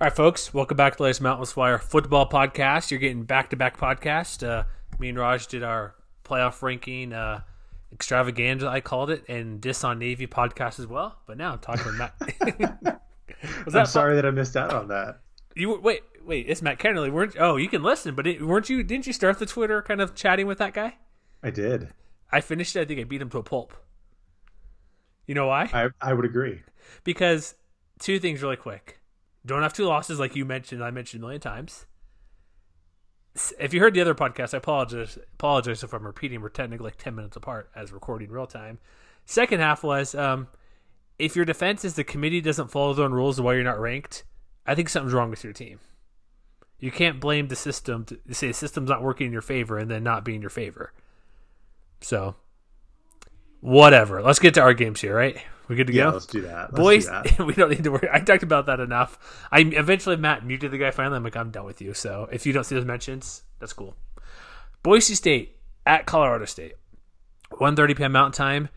All right, folks, welcome back to the latest Mountain Wire football podcast. You're getting back to back podcast. Uh, me and Raj did our playoff ranking uh, extravaganza, I called it, and Dis on Navy podcast as well. But now I'm talking with Matt. Was I'm sorry that I missed out on that. You wait, wait, it's Matt Kennerly. Weren't oh you can listen, but it, weren't you? Didn't you start the Twitter kind of chatting with that guy? I did. I finished it. I think I beat him to a pulp. You know why? I I would agree. Because two things really quick don't have two losses like you mentioned. I mentioned a million times. If you heard the other podcast, I apologize. Apologize if I'm repeating. We're technically like ten minutes apart as recording real time. Second half was um, if your defense is the committee doesn't follow their own rules why you're not ranked. I think something's wrong with your team. You can't blame the system to say the system's not working in your favor and then not be in your favor. So, whatever. Let's get to our games here, right? We good to yeah, go? Let's do that. Let's Boys, do that. we don't need to worry. I talked about that enough. I eventually Matt muted the guy finally. I'm like, I'm done with you. So if you don't see those mentions, that's cool. Boise State at Colorado State, 1:30 p.m. Mountain Time.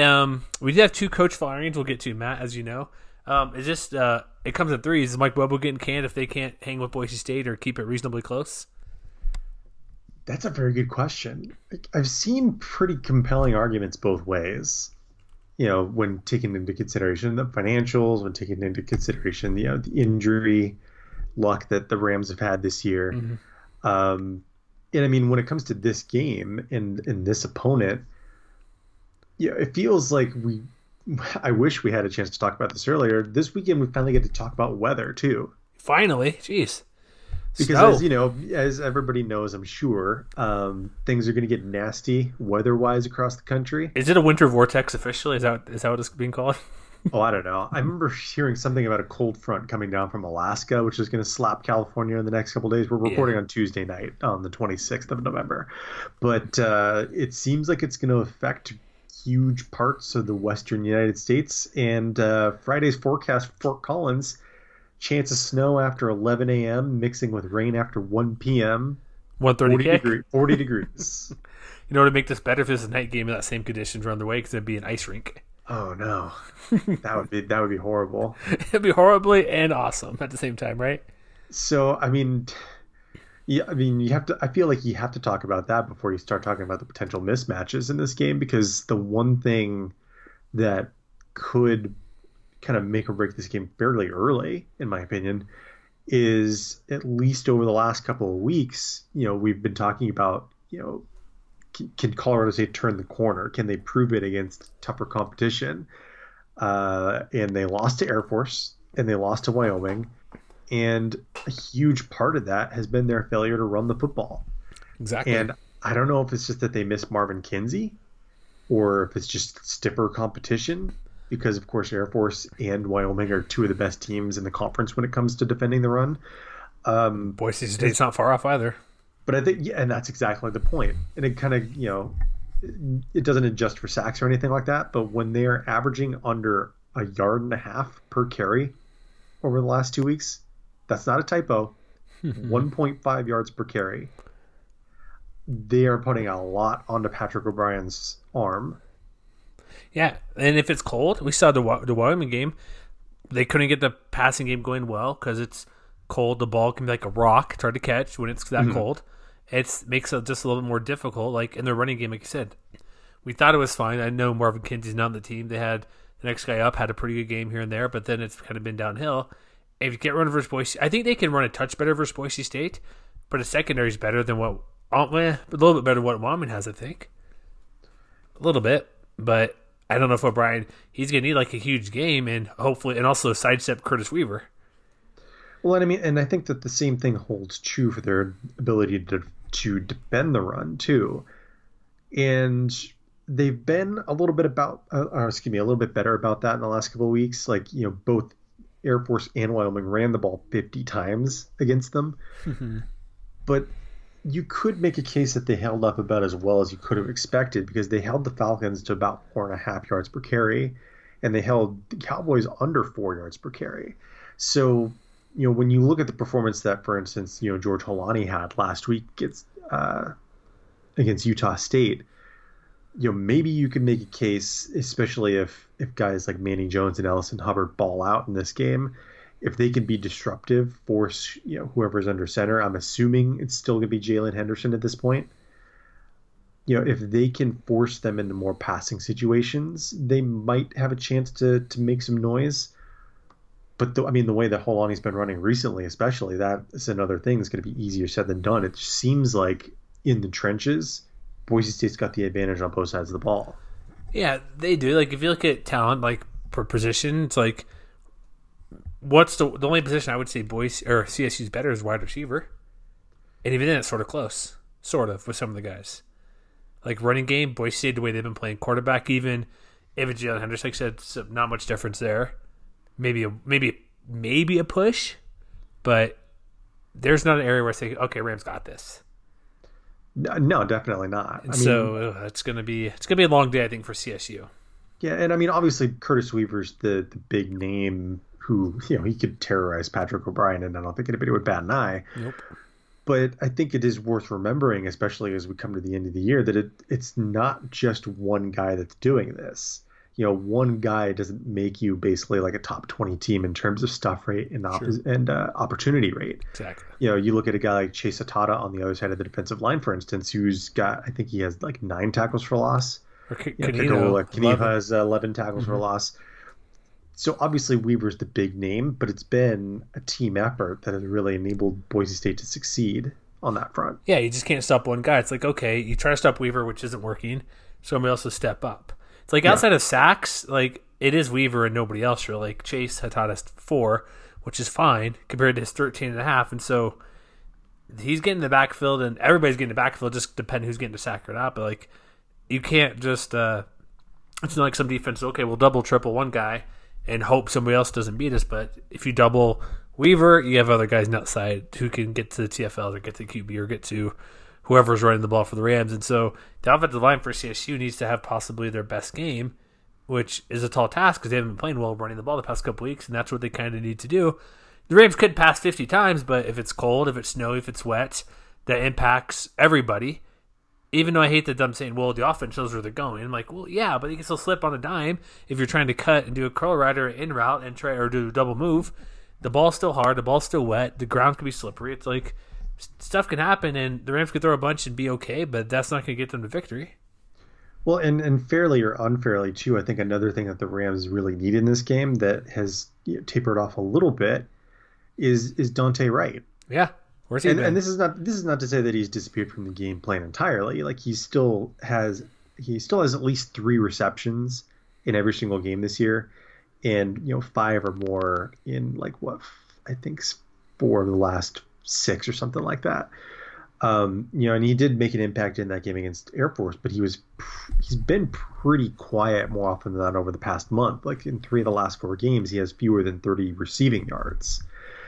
Um, we did have two coach firings. We'll get to Matt, as you know. Um, it's just uh, it comes in threes. Is Mike Bobo getting canned if they can't hang with Boise State or keep it reasonably close? That's a very good question. I've seen pretty compelling arguments both ways you know, when taking into consideration the financials, when taking into consideration, you know, the injury luck that the Rams have had this year. Mm-hmm. Um, and I mean, when it comes to this game and, and this opponent, yeah, it feels like we, I wish we had a chance to talk about this earlier. This weekend, we finally get to talk about weather too. Finally, jeez because Snow. as you know as everybody knows i'm sure um, things are going to get nasty weather-wise across the country. Is it a winter vortex officially? Is that is that what it's being called? Oh i don't know. I remember hearing something about a cold front coming down from alaska which is going to slap california in the next couple days. We're recording yeah. on tuesday night on the 26th of november. But uh, it seems like it's going to affect huge parts of the western united states. And uh, friday's forecast for fort collins Chance of snow after 11 a.m. mixing with rain after 1 p.m. 130 40, degree, 40 degrees. you know, to make this better, if it's a night game in that same conditions around the way, because it'd be an ice rink. Oh no, that would be that would be horrible. It'd be horribly and awesome at the same time, right? So, I mean, yeah, I mean, you have to. I feel like you have to talk about that before you start talking about the potential mismatches in this game, because the one thing that could kind of make or break this game fairly early, in my opinion, is at least over the last couple of weeks, you know, we've been talking about, you know, can, can Colorado State turn the corner? Can they prove it against tougher competition? Uh, and they lost to Air Force and they lost to Wyoming. And a huge part of that has been their failure to run the football. Exactly. And I don't know if it's just that they miss Marvin Kinsey or if it's just stiffer competition because of course Air Force and Wyoming are two of the best teams in the conference when it comes to defending the run. Um, Boise State's not far off either. But I think, yeah, and that's exactly the point. And it kind of, you know, it doesn't adjust for sacks or anything like that. But when they are averaging under a yard and a half per carry over the last two weeks, that's not a typo. 1.5 yards per carry. They are putting a lot onto Patrick O'Brien's arm yeah, and if it's cold, we saw the the Wyoming game. They couldn't get the passing game going well because it's cold. The ball can be like a rock, it's hard to catch when it's that mm-hmm. cold. It makes it just a little bit more difficult. Like in their running game, like you said, we thought it was fine. I know Marvin Kinsey's not on the team. They had the next guy up had a pretty good game here and there, but then it's kind of been downhill. If you get run versus Boise, I think they can run a touch better versus Boise State, but the secondary is better than what a little bit better than what Wyoming has. I think a little bit, but I don't know if O'Brien he's gonna need like a huge game and hopefully and also sidestep Curtis Weaver. Well, and I mean, and I think that the same thing holds true for their ability to to defend the run too, and they've been a little bit about, uh, or excuse me, a little bit better about that in the last couple of weeks. Like you know, both Air Force and Wyoming ran the ball 50 times against them. Mm-hmm. But you could make a case that they held up about as well as you could have expected because they held the Falcons to about four and a half yards per carry, and they held the Cowboys under four yards per carry. So, you know, when you look at the performance that, for instance, you know George Holani had last week against uh, against Utah State, you know, maybe you could make a case, especially if if guys like Manny Jones and Ellison Hubbard ball out in this game, if they can be disruptive, force you know whoever's under center. I'm assuming it's still going to be Jaylon Henderson at this point. You know, if they can force them into more passing situations, they might have a chance to to make some noise. But the, I mean, the way that Holani's been running recently, especially that is another thing. that's going to be easier said than done. It seems like in the trenches, Boise State's got the advantage on both sides of the ball. Yeah, they do. Like if you look at talent, like per position, it's like what's the the only position I would say Boise or CSU's better is wide receiver, and even then it's sort of close, sort of with some of the guys. Like running game, Boise State the way they've been playing quarterback, even if it's Jaylon Henderson, like said, so not much difference there. Maybe a maybe maybe a push, but there's not an area where I say, okay, Rams got this. No, definitely not. I mean, so uh, it's gonna be it's gonna be a long day, I think, for CSU. Yeah, and I mean, obviously Curtis Weaver's the the big name who you know he could terrorize Patrick O'Brien, and I don't think anybody would bat an eye. Nope. But I think it is worth remembering, especially as we come to the end of the year, that it it's not just one guy that's doing this. You know, one guy doesn't make you basically like a top twenty team in terms of stuff rate and op- sure. and uh, opportunity rate. Exactly. You know, you look at a guy like Chase Hatada on the other side of the defensive line, for instance, who's got I think he has like nine tackles for loss. Or K- you know, Kaniho has uh, eleven tackles mm-hmm. for loss so obviously Weaver's the big name, but it's been a team effort that has really enabled Boise State to succeed on that front. Yeah, you just can't stop one guy. It's like okay, you try to stop Weaver, which isn't working. Somebody else will step up. It's like outside yeah. of sacks, like it is Weaver and nobody else really. Like Chase Hatada's four, which is fine compared to his 13 and a half, and so he's getting the backfield and everybody's getting the backfield. Just depending who's getting the sack or not. But like you can't just. uh It's not like some defense. Okay, we'll double triple one guy and hope somebody else doesn't beat us. But if you double Weaver, you have other guys outside who can get to the TFL or get to QB or get to whoever's running the ball for the Rams. And so the offensive line for CSU needs to have possibly their best game, which is a tall task because they haven't been playing well running the ball the past couple weeks, and that's what they kind of need to do. The Rams could pass 50 times, but if it's cold, if it's snowy, if it's wet, that impacts everybody even though I hate that I'm saying, well, the offense knows where they're going. I'm like, well, yeah, but you can still slip on a dime if you're trying to cut and do a curl ride or in route and try or do a double move. The ball's still hard. The ball's still wet. The ground can be slippery. It's like stuff can happen, and the Rams could throw a bunch and be okay, but that's not going to get them to victory. Well, and, and fairly or unfairly too, I think another thing that the Rams really need in this game that has you know, tapered off a little bit is is Dante Wright. Yeah, Where's he and, and, this is not this is not to say that he's disappeared from the game plan entirely. Like he still has he still has at least three receptions in every single game this year, and you know five or more in like what I think four of the last six or something like that. Um, you know, and he did make an impact in that game against Air Force, but he was he's been pretty quiet more often than not over the past month. Like in three of the last four games, he has fewer than 30 receiving yards.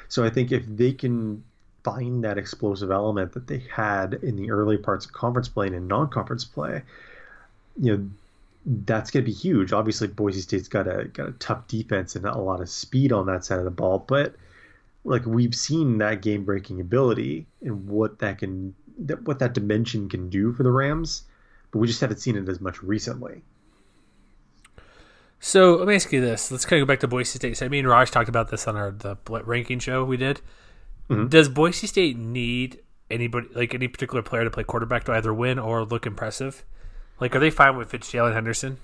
So I think if they can find that explosive element that they had in the early parts of conference play and in non-conference play, you know, that's going to be huge. Obviously, Boise State's got a got a tough defense and a lot of speed on that side of the ball, but like we've seen that game-breaking ability and what that can that what that dimension can do for the Rams, but we just haven't seen it as much recently. So let me ask you this: Let's kind of go back to Boise State. So I mean, Raj talked about this on our the ranking show we did. Mm-hmm. Does Boise State need anybody like any particular player to play quarterback to either win or look impressive? Like, are they fine with Fitzgerald Henderson?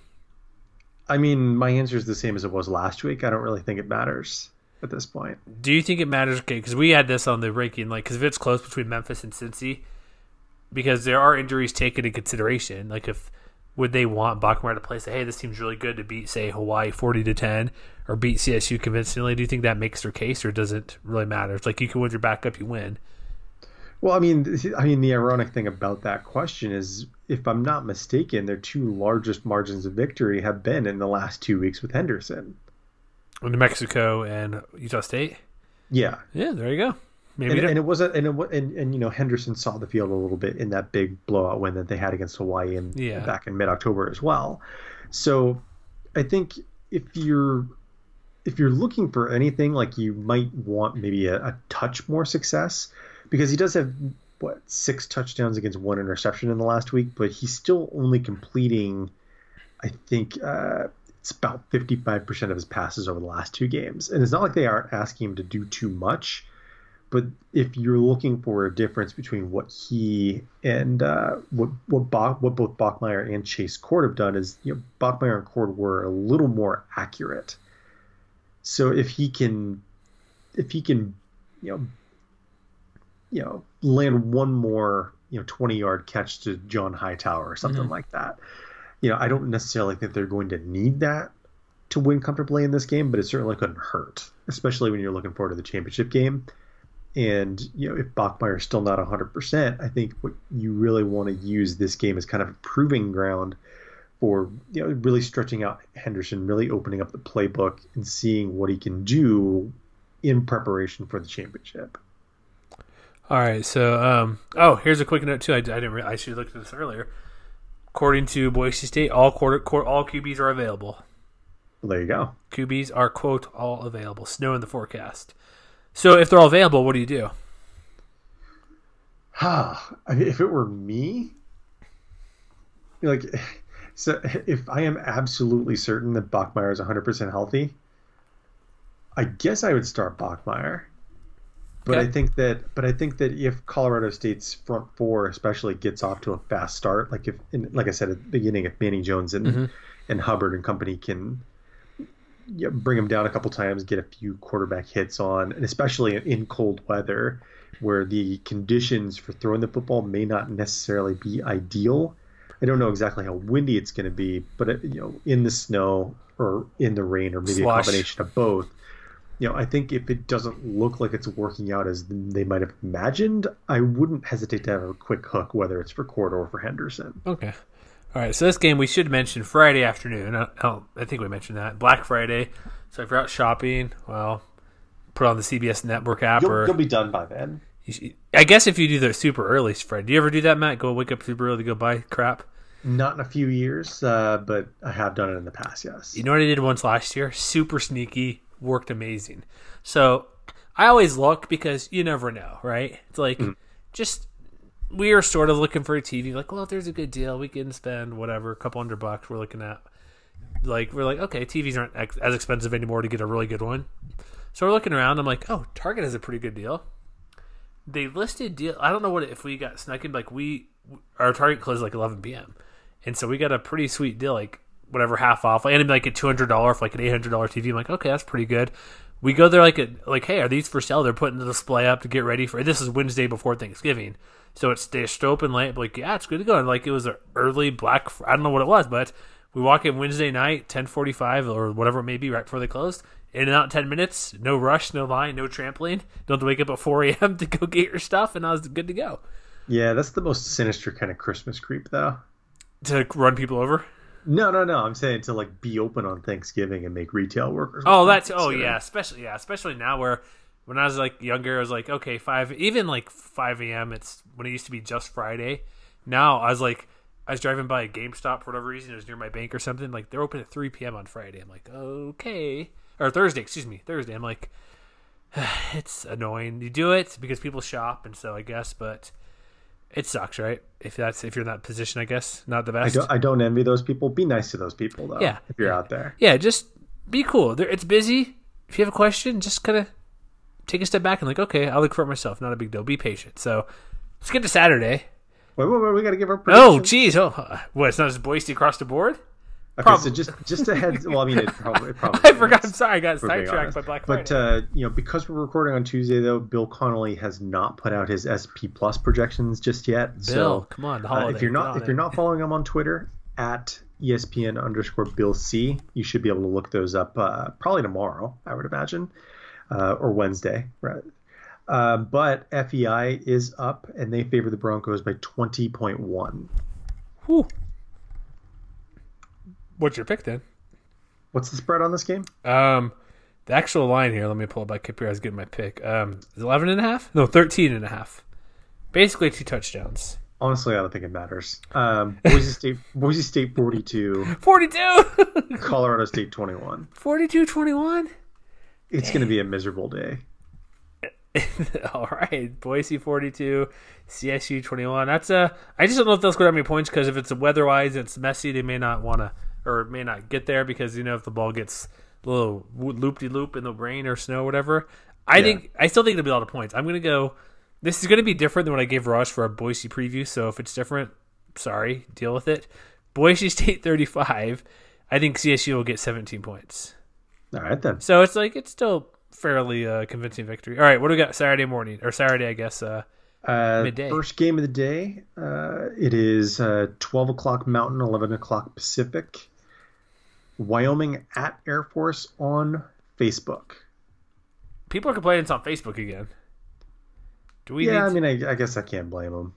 I mean, my answer is the same as it was last week. I don't really think it matters at this point. Do you think it matters? Okay, because we had this on the ranking, like, because if it's close between Memphis and Cincy, because there are injuries taken in consideration. Like, if would they want Bachmeier to play? Say, hey, this team's really good to beat, say, Hawaii forty to ten, or beat CSU convincingly? Do you think that makes their case, or does it really matter? It's like you can win your backup, you win. Well, I mean, I mean, the ironic thing about that question is, if I'm not mistaken, their two largest margins of victory have been in the last two weeks with Henderson. New Mexico and Utah State. Yeah, Yeah, there you go. Maybe and, and it wasn't, and, it, and and you know Henderson saw the field a little bit in that big blowout win that they had against Hawaii in Yeah. back in mid October as well. So, I think if you're if you're looking for anything, like you might want maybe a, a touch more success, because he does have what six touchdowns against one interception in the last week, but he's still only completing, I think. Uh, it's about 55% of his passes over the last two games. And it's not like they aren't asking him to do too much, but if you're looking for a difference between what he and uh, what what, what both Bachmeier and Chase Cord have done is you know, Bachmeier and Cord were a little more accurate. So if he can, if he can, you know, you know, land one more you know 20 yard catch to John Hightower or something mm-hmm. like that, you know, I don't necessarily think they're going to need that to win comfortably in this game, but it certainly couldn't hurt, especially when you're looking forward to the championship game. And you know, if Bachmeier's still not 100%, I think what you really want to use this game as kind of a proving ground for you know really stretching out Henderson, really opening up the playbook and seeing what he can do in preparation for the championship. All right, so um, oh, here's a quick note too. I, I didn't. Re- I should have looked at this earlier. According to Boise State, all quarter, quarter all QBs are available. There you go. QBs are quote all available. Snow in the forecast. So if they're all available, what do you do? Ah, I mean, if it were me, like, so if I am absolutely certain that Bachmeier is 100% healthy, I guess I would start Bachmeier. But Okay. I think that, but I think that if Colorado State's front four especially gets off to a fast start, like if, in, like I said at the beginning, if Manny Jones and mm-hmm. and Hubbard and company can yeah, bring him down a couple times, get a few quarterback hits on, and especially in cold weather where the conditions for throwing the football may not necessarily be ideal. I don't know exactly how windy it's going to be, but it, you know, in the snow or in the rain or maybe Slush. a combination of both. You know, I think if it doesn't look like it's working out as they might have imagined, I wouldn't hesitate to have a quick hook, whether it's for Cord or for Henderson. Okay. All right. So this game we should mention Friday afternoon. I, oh, I think we mentioned that Black Friday. So if you're out shopping, well, put on the CBS Network app You'll, or you'll be done by then. should- I guess if you do the super early Friday, do you ever do that, Matt? Go wake up super early, to go buy crap. Not in a few years, uh, but I have done it in the past. Yes. You know what I did once last year? Super sneaky, worked amazing. So I always look because you never know, right? It's like just we are sort of looking for a TV. Like, well, if there's a good deal, we can spend whatever, a couple hundred bucks. We're looking at like we're like, okay, TVs aren't ex- as expensive anymore to get a really good one. So we're looking around. I'm like, oh, Target has a pretty good deal. They listed deal. I don't know what if we got snuck in. Like we, our Target closed like 11 p.m. And so we got a pretty sweet deal, like whatever half off, and like a two hundred dollar for like an eight hundred dollar TV. I'm like, okay, that's pretty good. We go there like a, like, hey, are these for sale? They're putting the display up to get ready for. This is Wednesday before Thanksgiving, so it's still open late. Like, yeah, it's good to go. And like it was an early Black. I don't know what it was, but we walk in Wednesday night, ten forty five or whatever it may be, right before they closed. In and out ten minutes, no rush, no line, no trampling. Don't wake up at four a.m. to go get your stuff, and I was good to go Yeah, that's the most sinister kind of Christmas creep, though. To run people over. No, no, no. I'm saying to like be open on Thanksgiving and make retail workers. Oh, that's oh yeah, especially yeah, especially now where when I was like younger, I was like okay, five even like five a.m. It's when it used to be just Friday. Now I was like, I was driving by a GameStop for whatever reason. It was near my bank or something. Like they're open at three p.m. on Friday. I'm like okay, or Thursday, excuse me, Thursday. I'm like, it's annoying. You do it because people shop, and so I guess, but it sucks, right? If that's if you're in that position, I guess not the I best. don't. I don't envy those people. Be nice to those people, though. Yeah. If you're out there. yeah, just be cool. There, it's busy. If you have a question, just kind of take a step back and like, okay, I'll look for it myself. Not a big deal. Be patient. So let's get to Saturday. Wait, wait, wait. We got to give our. Oh, predictions. geez. Oh, uh, what? It's not just Boise across the board. Okay, prob- so just just a heads. Well, I mean, it probably. It probably I forgot. I'm sorry. I got if we're being sidetracked by Black Friday. But uh, you know, because we're recording on Tuesday, though, Bill Connelly has not put out his SP Plus projections just yet. Bill, so, come on, uh, if you're not if you're not following him on Twitter at ESPN underscore Bill C, you should be able to look those up uh, probably tomorrow, I would imagine, uh, or Wednesday, right? Uh, but FEI is up, and they favor the Broncos by twenty point one. Whew. What's your pick then? What's the spread on this game? Um, The actual line here, let me pull it back up here. I was getting my pick. Um, 11 and a half? No, 13 and a half. Basically two touchdowns. Honestly, I don't think it matters. Um, Boise State, Boise State 42, 42! Colorado State 21. 42 21? It's going to be a miserable day. All right, Boise 42, CSU 21. That's a. I just don't know if they'll score that many points because if it's weather-wise, it's messy. They may not want to, or may not get there because you know if the ball gets a little loop-de-loop in the rain or snow, or whatever. I Yeah. think I still think it'll be a lot of points. I'm gonna go. This is gonna be different than what I gave Rush for our Boise preview. So if it's different, sorry, deal with it. Boise State 35. I think CSU will get 17 points. All right, then. So it's like it's still fairly uh, convincing victory. All right, what do we got Saturday morning or Saturday? I guess. Uh, Uh, Midday. First game of the day. Uh, it is uh, 12 o'clock Mountain, 11 o'clock Pacific. Wyoming at Air Force on Facebook. people are complaining it's on Facebook again. Do we? yeah, I mean, I, I guess I can't blame them.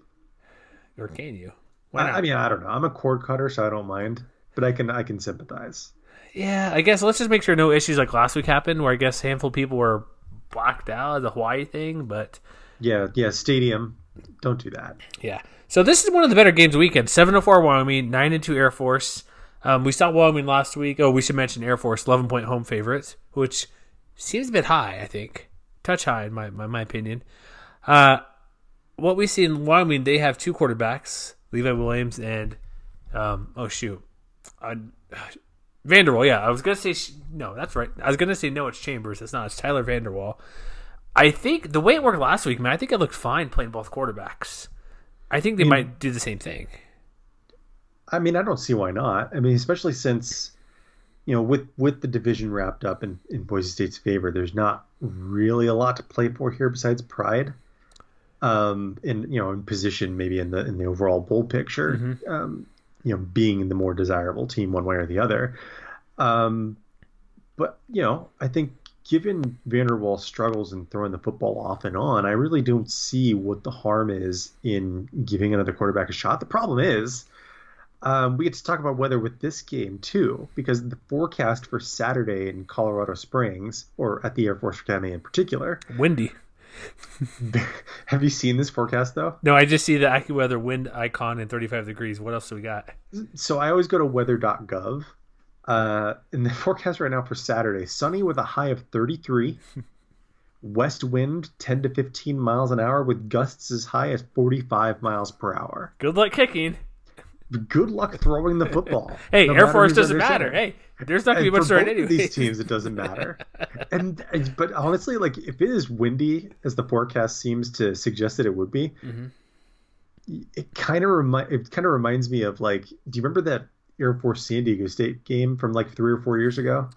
or can you? Why I? I mean, I don't know. I'm a cord cutter, so I don't mind, but I can I can sympathize. yeah, I guess let's just make sure no issues like last week happened, where I guess a handful of people were blocked out, of the Hawaii thing. But Yeah, yeah. Stadium, don't do that. yeah, so this is one of the better games of the weekend. Seven to four Wyoming, nine and two Air Force. Um, we saw Wyoming last week. Oh, we should mention Air Force, eleven point home favorites, which seems a bit high. I think touch high in my my, my opinion. Uh, what we see in Wyoming, they have two quarterbacks, Levi Williams and um, oh shoot, uh, Vander Waal. Yeah, I was gonna say no. That's right. I was gonna say no. It's Chambers. It's not. It's Tyler Vander Waal. I think the way it worked last week, man. I think it looked fine playing both quarterbacks. I think they might do the same thing. I mean, I don't see why not. I mean, especially since you know, with with the division wrapped up in in Boise State's favor, there's not really a lot to play for here besides pride. Um, in you know, in position maybe in the in the overall bowl picture, um, you know, being the more desirable team one way or the other. Um, but you know, I think given Vander Waal's struggles in throwing the football off and on, I really don't see what the harm is in giving another quarterback a shot. The problem is, um, we get to talk about weather with this game too, because the forecast for Saturday in Colorado Springs, or at the Air Force Academy in particular, Windy. have you seen this forecast though? No, I just see the AccuWeather wind icon in 35 degrees. What else do we got? So I always go to weather.gov. Uh, in the forecast right now for Saturday, sunny with a high of 33, west wind 10 to 15 miles an hour with gusts as high as 45 miles per hour. Good luck kicking. Good luck throwing the football. Hey, no Air Force doesn't matter. Hey, there's not going to be much both anyway. of these teams, it doesn't matter. and and- but honestly, like if it is windy, as the forecast seems to suggest that it would be, Mm-hmm. it kind of remind it kind of reminds me of like, do you remember that Air Force San Diego State game from like three or four years ago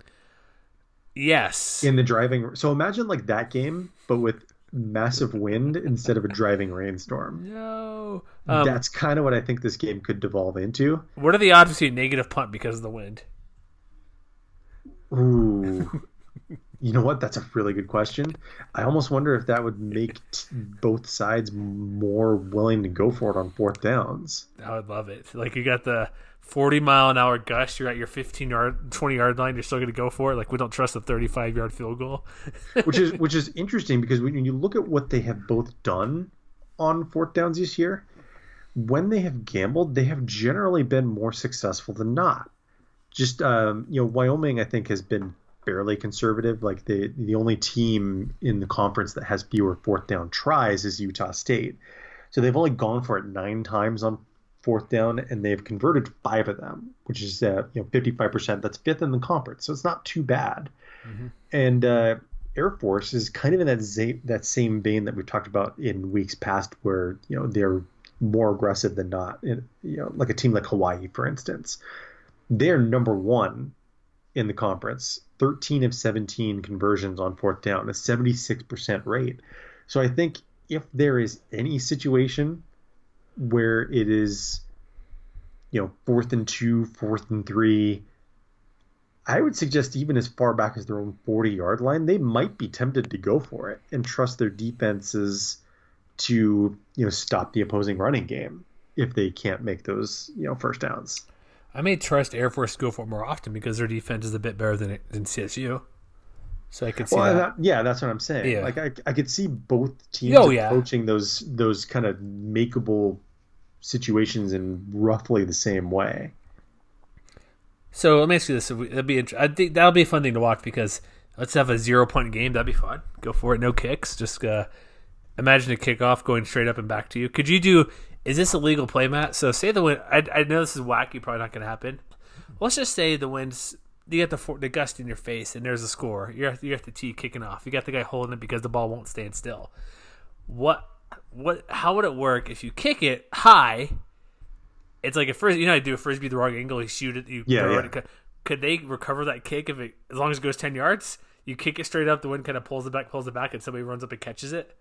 yes. in the driving? So imagine like that game, but with massive wind instead of a driving rainstorm. no. Um, That's kind of what I think this game could devolve into. what are the odds we see a negative punt because of the wind? Ooh. You know what? That's a really good question. I almost wonder if that would make t- both sides more willing to go for it on fourth downs. I would love it. Like you got the 40 mile an hour gust. You're at your 15 yard, 20 yard line. You're still going to go for it. Like we don't trust a 35 yard field goal. Which is which is interesting because when you look at what they have both done on fourth downs this year, when they have gambled, they have generally been more successful than not. Just um, you know, Wyoming I think has been fairly conservative. Like the the only team in the conference that has fewer fourth down tries is Utah State. So they've only gone for it nine times on fourth down, and they've converted five of them, which is uh, you know fifty five percent. That's fifth in the conference, so it's not too bad. And uh, Air Force is kind of in that that same vein that we've talked about in weeks past, where you know they're more aggressive than not. You know, like a team like Hawaii, for instance, they're number one in the conference. 13 of 17 conversions on fourth down, a 76% rate. So I think if there is any situation where it is, you know, fourth and two, fourth and three, I would suggest even as far back as their own 40 yard line, they might be tempted to go for it and trust their defenses to, you know, stop the opposing running game if they can't make those, you know, first downs. I may trust Air Force to go for it more often because their defense is a bit better than than CSU. So I could see Well, that. yeah, that's what I'm saying. Yeah. Like I, I could see both teams Oh, yeah. approaching those those kind of makeable situations in roughly the same way. So let me ask you this: That'd be I think that'll be a fun thing to watch because let's have a zero point game. That'd be fun. Go for it. No kicks. Just uh, imagine a kickoff going straight up and back to you. Could you do? Is this a legal play, Matt? So say the wind. I, I know this is wacky. Probably not going to happen. Let's just say the wind's. You get the the gust in your face, and there's a score. You're you're at the tee kicking off. You got the guy holding it because the ball won't stand still. What what? How would it work if you kick it high? It's like at first, you know, I do a frisbee the wrong angle. You shoot it, you Yeah, throw yeah. it. Could, they recover that kick if it, as long as it goes ten yards? You kick it straight up, the wind kind of pulls it back, pulls it back, and somebody runs up and catches it.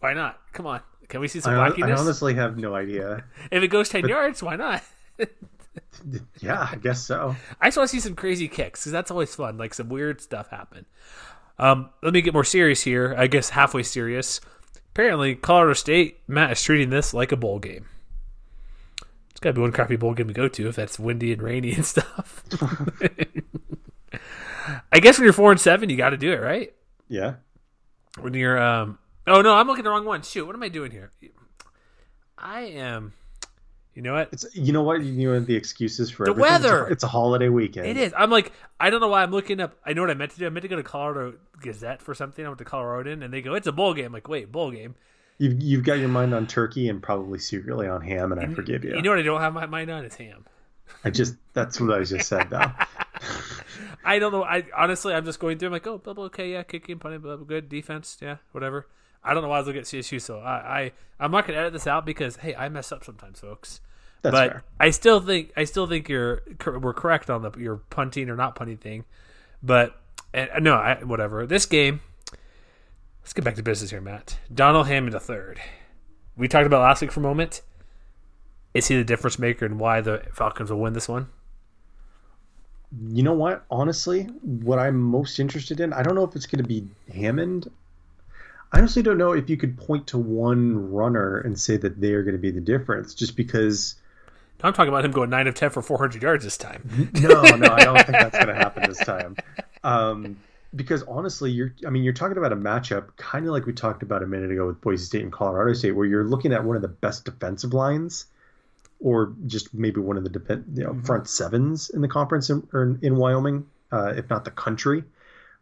Why not? Come on, can we see some I, wackiness? I honestly have no idea. if it goes ten yards, why not? Yeah, I guess so. I just want to see some crazy kicks because that's always fun. Like some weird stuff happen. Um, let me get more serious here. I guess halfway serious. Apparently, Colorado State Matt is treating this like a bowl game. It's got to be one crappy bowl game to go to if that's windy and rainy and stuff. I guess when you're four and seven, you got to do it, right? Yeah. When you're um, oh no, I'm looking the wrong one. Shoot, what am I doing here? I am. You know what? It's you know what you know the excuses for The everything? It's a- weather! It's a, holiday weekend. It is. I'm like, I don't know why I'm looking up. I know what I meant to do. I meant to go to Colorado Gazette for something. I went to Colorado, and they go, "It's a bowl game." I'm like, wait, bowl game? You've you've got your mind on turkey and probably secretly on ham, and I forgive you. You know what I don't have my mind on is ham. I just that's what I just said though. I don't know. I honestly, I'm just going through. I'm like, oh, blah, blah, okay, yeah, kicking, punting, blah, blah, good defense, yeah, whatever. I don't know why I was looking at CSU, so I, I I'm not gonna edit this out because hey, I mess up sometimes, folks. That's but fair. I still think I still think you're we're correct on the your punting or not punting thing. But and, no, I, whatever. This game. Let's get back to business here, Matt. Donald Hammond III. We talked about last week for a moment. Is he the difference maker and why the Falcons will win this one? You know what? Honestly, what I'm most interested in, I don't know if it's going to be Hammond. I honestly don't know if you could point to one runner and say that they are going to be the difference, just because. I'm talking about him going nine of ten for 400 yards this time. No, no, I don't think that's going to happen this time. Um, because honestly, you're. I mean, you're talking about a matchup kind of like we talked about a minute ago with Boise State and Colorado State, where you're looking at one of the best defensive lines, or just maybe one of the defen you know, front sevens in the conference in, or in, in Wyoming, uh, if not the country,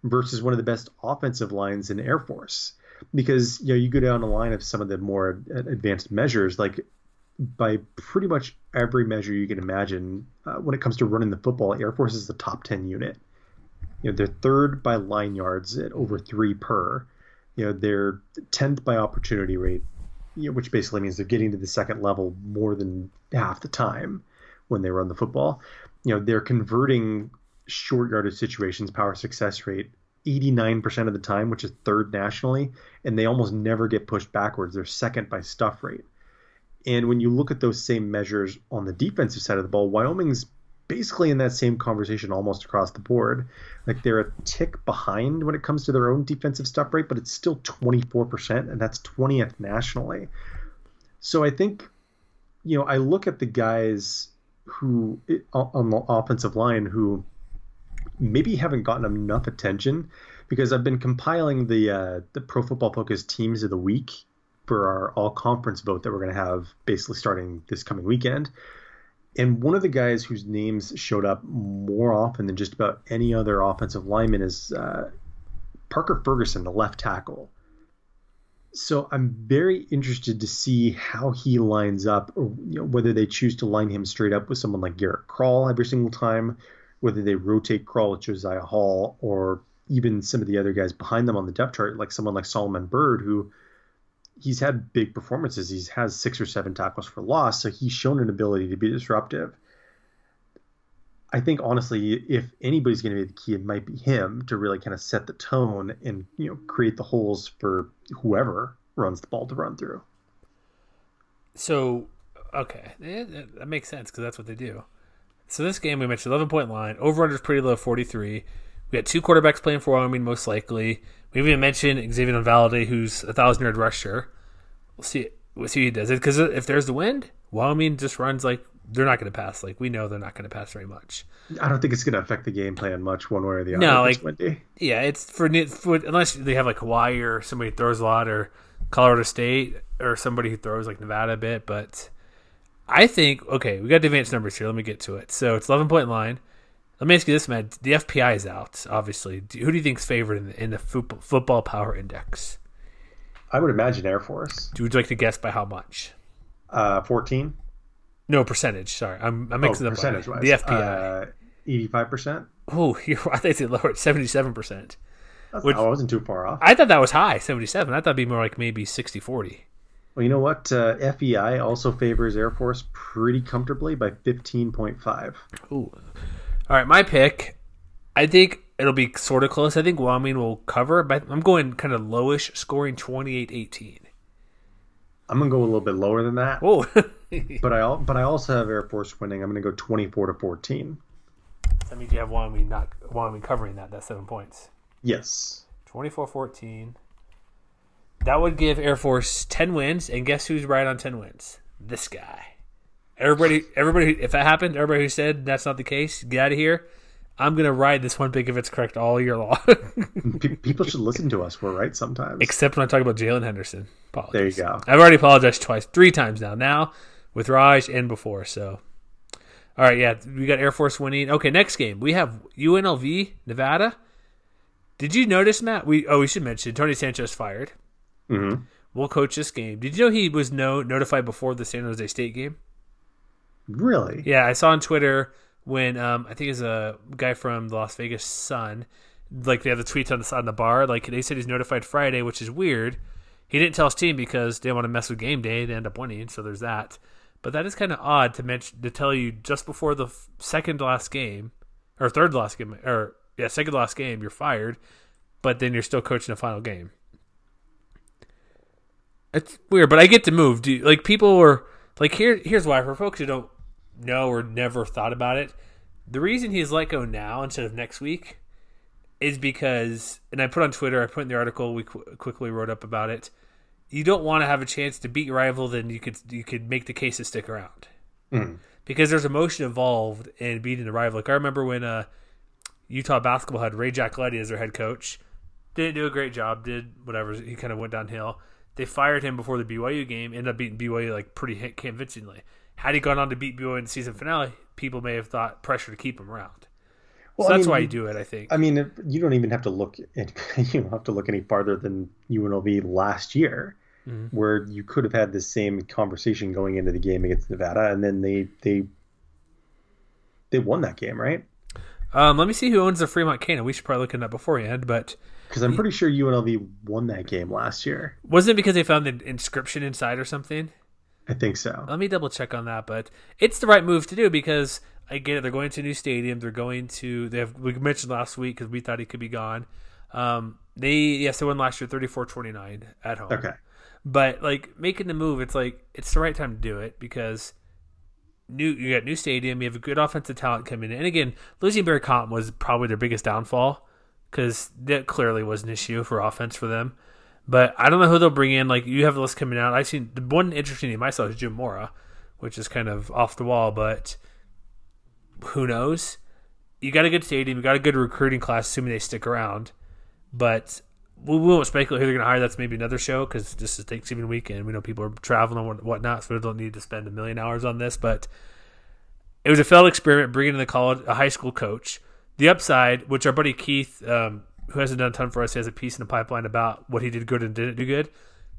versus one of the best offensive lines in Air Force. Because you know you go down the line of some of the more advanced measures, like by pretty much every measure you can imagine, uh, when it comes to running the football, Air Force is the top ten unit. You know, they're third by line yards at over three per. You know, they're tenth by opportunity rate, you know, which basically means they're getting to the second level more than half the time when they run the football. You know, they're converting short yardage situations, power success rate, 89% of the time, which is third nationally, and they almost never get pushed backwards. They're second by stuff rate. And when you look at those same measures on the defensive side of the ball, Wyoming's basically in that same conversation almost across the board. Like they're a tick behind when it comes to their own defensive stuff rate, but it's still 24%, and that's 20th nationally. So I think, you know, I look at the guys who on the offensive line who maybe haven't gotten enough attention because I've been compiling the uh, the Pro Football Focus teams of the week for our all conference vote that we're going to have basically starting this coming weekend. And one of the guys whose names showed up more often than just about any other offensive lineman is uh, Parker Ferguson, the left tackle. So I'm very interested to see how he lines up, or you know, whether they choose to line him straight up with someone like Garrett Crall every single time, whether they rotate Crall Josiah Hall, or even some of the other guys behind them on the depth chart, like someone like Solomon Byrd, who he's had big performances. He's has six or seven tackles for loss, so he's shown an ability to be disruptive. I think honestly, if anybody's going to be the key, it might be him to really kind of set the tone and you know create the holes for whoever runs the ball to run through. So, okay, that makes sense because that's what they do. So this game we mentioned eleven point line over under is pretty low forty three. We got two quarterbacks playing for Wyoming most likely. We even mentioned Xazavian Valladay, who's a thousand yard rusher. We'll see. We'll see who he does it because if there's the wind, Wyoming just runs like they're not going to pass. Like we know they're not going to pass very much. I don't think it's going to affect the game plan much one way or the other. No, like- windy. Yeah, it's for, for unless they have like Hawaii or somebody throws a lot or Colorado State or somebody who throws like Nevada a bit. But I think okay, we got the advanced numbers here. Let me get to it. So it's eleven point line. Let me ask you this, Matt. The FPI is out, obviously. Do- Who do you think's favored in the, in the football, football power index? I would imagine Air Force. Would you like to guess by how much? Uh, 14? No percentage. Sorry, I'm, I'm Oh, mixing up percentage wise. the FPI. Uh, 85%? oh, you're, I think it's lower. Seventy seven percent. Which- I wasn't too far off. I thought that was high, seventy seven. I thought it'd be more like maybe 60-40. Well, you know what? Uh, FEI also favors Air Force pretty comfortably by 15.5. Ooh. All right, my pick. I think it'll be sort of close. I think Wyoming will cover, but I'm going kind of lowish, scoring 28-18. I'm going to go a little bit lower than that. Oh, But I but I also have Air Force winning. I'm going to go 24 to 14. that means you have Wyoming not Wyoming covering that. That's seven points. Yes. 24-14. That would give Air Force 10 wins, and guess who's right on 10 wins? This guy. Everybody, everybody. If that happened, everybody who said that's not the case, get out of here. I'm gonna ride this one pick if it's correct all year long, people should listen to us. We're right sometimes. except when I talk about Jaylon Henderson. Apologies. There you go. I've already apologized twice, three times now. Now with Raj and before. So, all right, yeah, we got Air Force winning. Okay, next game we have UNLV Nevada. Did you notice, Matt? We oh, we should mention Tony Sanchez fired. Hmm We'll coach this game. Did you know he was no notified before the San Jose State game? Really? Yeah, I saw on Twitter when um, I think it's a guy from the Las Vegas Sun, like they have the tweets on the side of the bar. Like they said he's notified Friday, which is weird. He didn't tell his team because they want to mess with game day. They end up winning, so there's that. But that is kind of odd to mention to tell you just before the f- second last game or third last game or yeah second last game you're fired, but then you're still coaching the final game. It's weird, but I get to move. Do like people are like here? Here's why for folks who don't know or never thought about it. The reason he's let go now instead of next week is because, and I put on Twitter, I put in the article, we qu- quickly wrote up about it. You don't want to have a chance to beat your rival, then you could you could make the case to stick around Mhm. because there's emotion involved in beating the rival. Like I remember when uh, Utah basketball had Ray Giacoletti as their head coach, didn't do a great job, did whatever. He kind of went downhill. They fired him before the BYU game, ended up beating BYU like pretty convincingly. Had he gone on to beat BYU in the season finale, people may have thought pressure to keep him around. Well, so I that's mean, why you do it, I think. I mean, you don't even have to look. At, you don't have to look any farther than UNLV last year, Mhm. where you could have had the same conversation going into the game against Nevada, and then they they they won that game, right? Um, let me see who owns the Fremont Cannon. We should probably look at that beforehand, but Because I'm pretty sure UNLV won that game last year. wasn't it because they found the inscription inside or something? I think so. Let me double check on that, but it's the right move to do because I get it. They're going to a new stadium. They're going to. They have. We mentioned last week because we thought he could be gone. Um, they yes, they won last year, 34-29 at home. Okay. but like making the move, it's like it's the right time to do it because new you got new stadium. You have a good offensive talent coming in, and again, losing Barry Compton was probably their biggest downfall because that clearly was an issue for offense for them. But I don't know who they'll bring in. Like you have a list coming out. I've seen the one interesting I saw is Jim Mora, which is kind of off the wall, but who knows? You got a good stadium, you got a good recruiting class, assuming they stick around. But we won't speculate who they're going to hire. That's maybe another show because this is Thanksgiving weekend. We know people are traveling and whatnot, so we don't need to spend a million hours on this. But it was a failed experiment bringing in the college a high school coach. The upside, which our buddy Keith, um, who hasn't done a ton for us, has a piece in the pipeline about what he did good and didn't do good.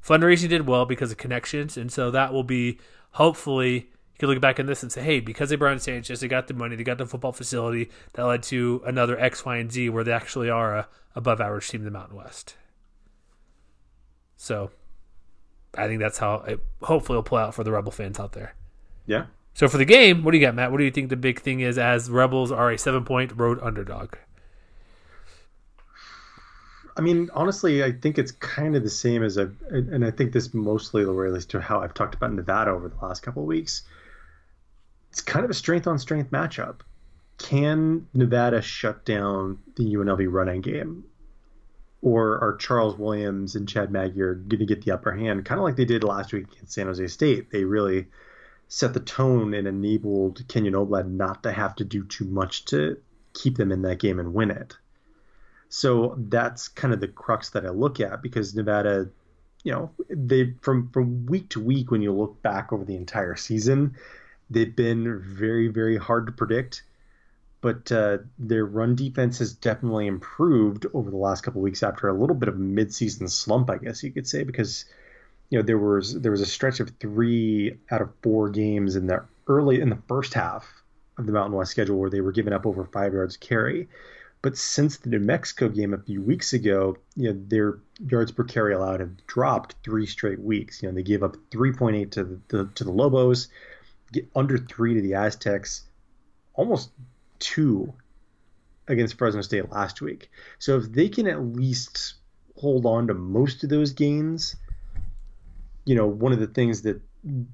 Fundraising did well because of connections, and so that will be hopefully you can look back on this and say, hey, because they brought in Sanchez, they got the money, they got the football facility, that led to another X, Y, and Z where they actually are a above average team in the Mountain West. So I think that's how it hopefully will play out for the Rebel fans out there. Yeah. So for the game, what do you got, Matt? What do you think the big thing is as Rebels are a seven point road underdog? I mean, honestly, I think it's kind of the same as a, and I think this mostly relates to how I've talked about Nevada over the last couple of weeks. It's kind of a strength on strength matchup. Can Nevada shut down the UNLV running game? Or are Charles Williams and Chad Magyar going to get the upper hand, kind of like they did last week against San Jose State? They really set the tone and enabled Kenyon Oblad not to have to do too much to keep them in that game and win it. So that's kind of the crux that I look at because Nevada, you know, they from from week to week when you look back over the entire season, they've been very very hard to predict. But uh, their run defense has definitely improved over the last couple weeks after a little bit of midseason slump, I guess you could say, because you know there was there was a stretch of three out of four games in the early in the first half of the Mountain West schedule where they were giving up over five yards carry. But since the New Mexico game a few weeks ago, you know their yards per carry allowed have dropped three straight weeks. You know they gave up 3.8 to the, the to the Lobos, get under three to the Aztecs, almost two against Fresno State last week. So if they can at least hold on to most of those gains, you know, one of the things that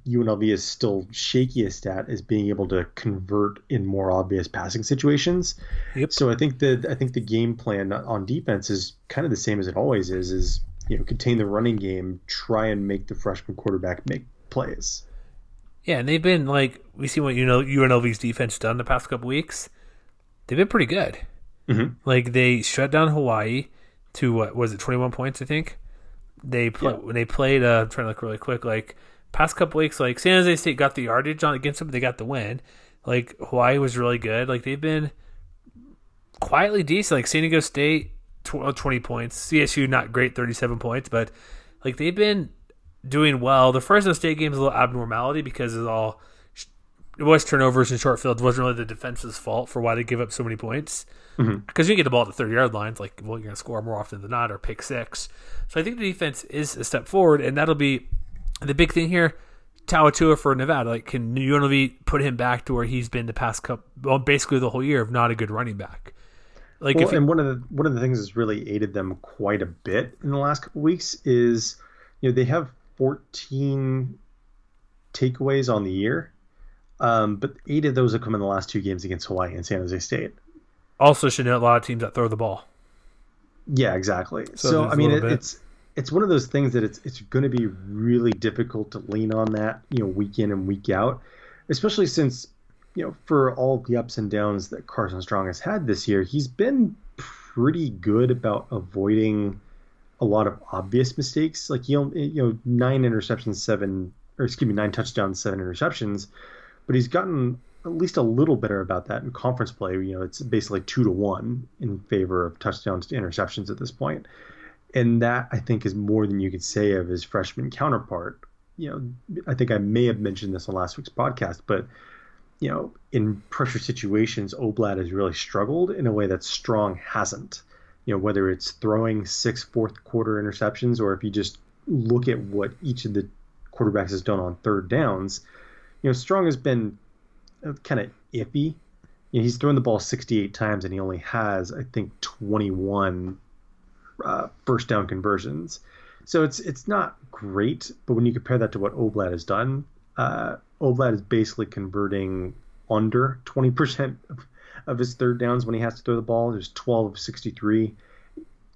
UNLV is still shakiest at is being able to convert in more obvious passing situations. Yep. So I think that I think the game plan on defense is kind of the same as it always is: is you know contain the running game, try and make the freshman quarterback make plays. Yeah, and they've been like we see what you know UNLV's defense done the past couple weeks. They've been pretty good. Mm-hmm. Like they shut down Hawaii to what was it twenty one points? I think they play, yeah. when they played. Uh, I'm trying to look really quick. Like past couple weeks, like San Jose State got the yardage on against them, they got the win. Like Hawaii was really good. Like they've been quietly decent. Like San Diego State, uh, twenty points. CSU not great, thirty-seven points, but like they've been doing well. The Fresno State game is a little abnormality because it's all it was turnovers and short fields. It wasn't really the defense's fault for why they give up so many points. Because mm-hmm. you get the ball at the 30 yard lines, like, well, you're going to score more often than not or pick six. So I think the defense is a step forward, and that'll be the big thing here. TauTua for Nevada. Like, can UNLV put him back to where he's been the past couple, well, basically the whole year of not a good running back? Like, well, and one of the one of the things that's really aided them quite a bit in the last couple weeks is, you know, they have 14 takeaways on the year um, but eight of those have come in the last two games against Hawaii and San Jose State. Also, should know a lot of teams that throw the ball. Yeah, exactly. So, so I mean, it, it's it's one of those things that it's it's going to be really difficult to lean on that you know week in and week out, especially since you know for all the ups and downs that Carson Strong has had this year, he's been pretty good about avoiding a lot of obvious mistakes. Like you know, you know, nine interceptions, seven or excuse me, nine touchdowns, seven interceptions but he's gotten at least a little better about that in conference play. You know, it's basically two to one in favor of touchdowns to interceptions at this point. And that I think is more than you could say of his freshman counterpart. You know, I think I may have mentioned this on last week's podcast, but you know, in pressure situations, Oblad has really struggled in a way that Strong hasn't. You know, whether it's throwing six fourth quarter interceptions or if you just look at what each of the quarterbacks has done on third downs, you know, Strong has been uh, kind of iffy. You know, he's thrown the ball 68 times and he only has, I think, 21 uh, first down conversions. So it's it's not great, but when you compare that to what Oblad has done, uh, Oblad is basically converting under 20% of, of his third downs when he has to throw the ball. There's 12 of 63.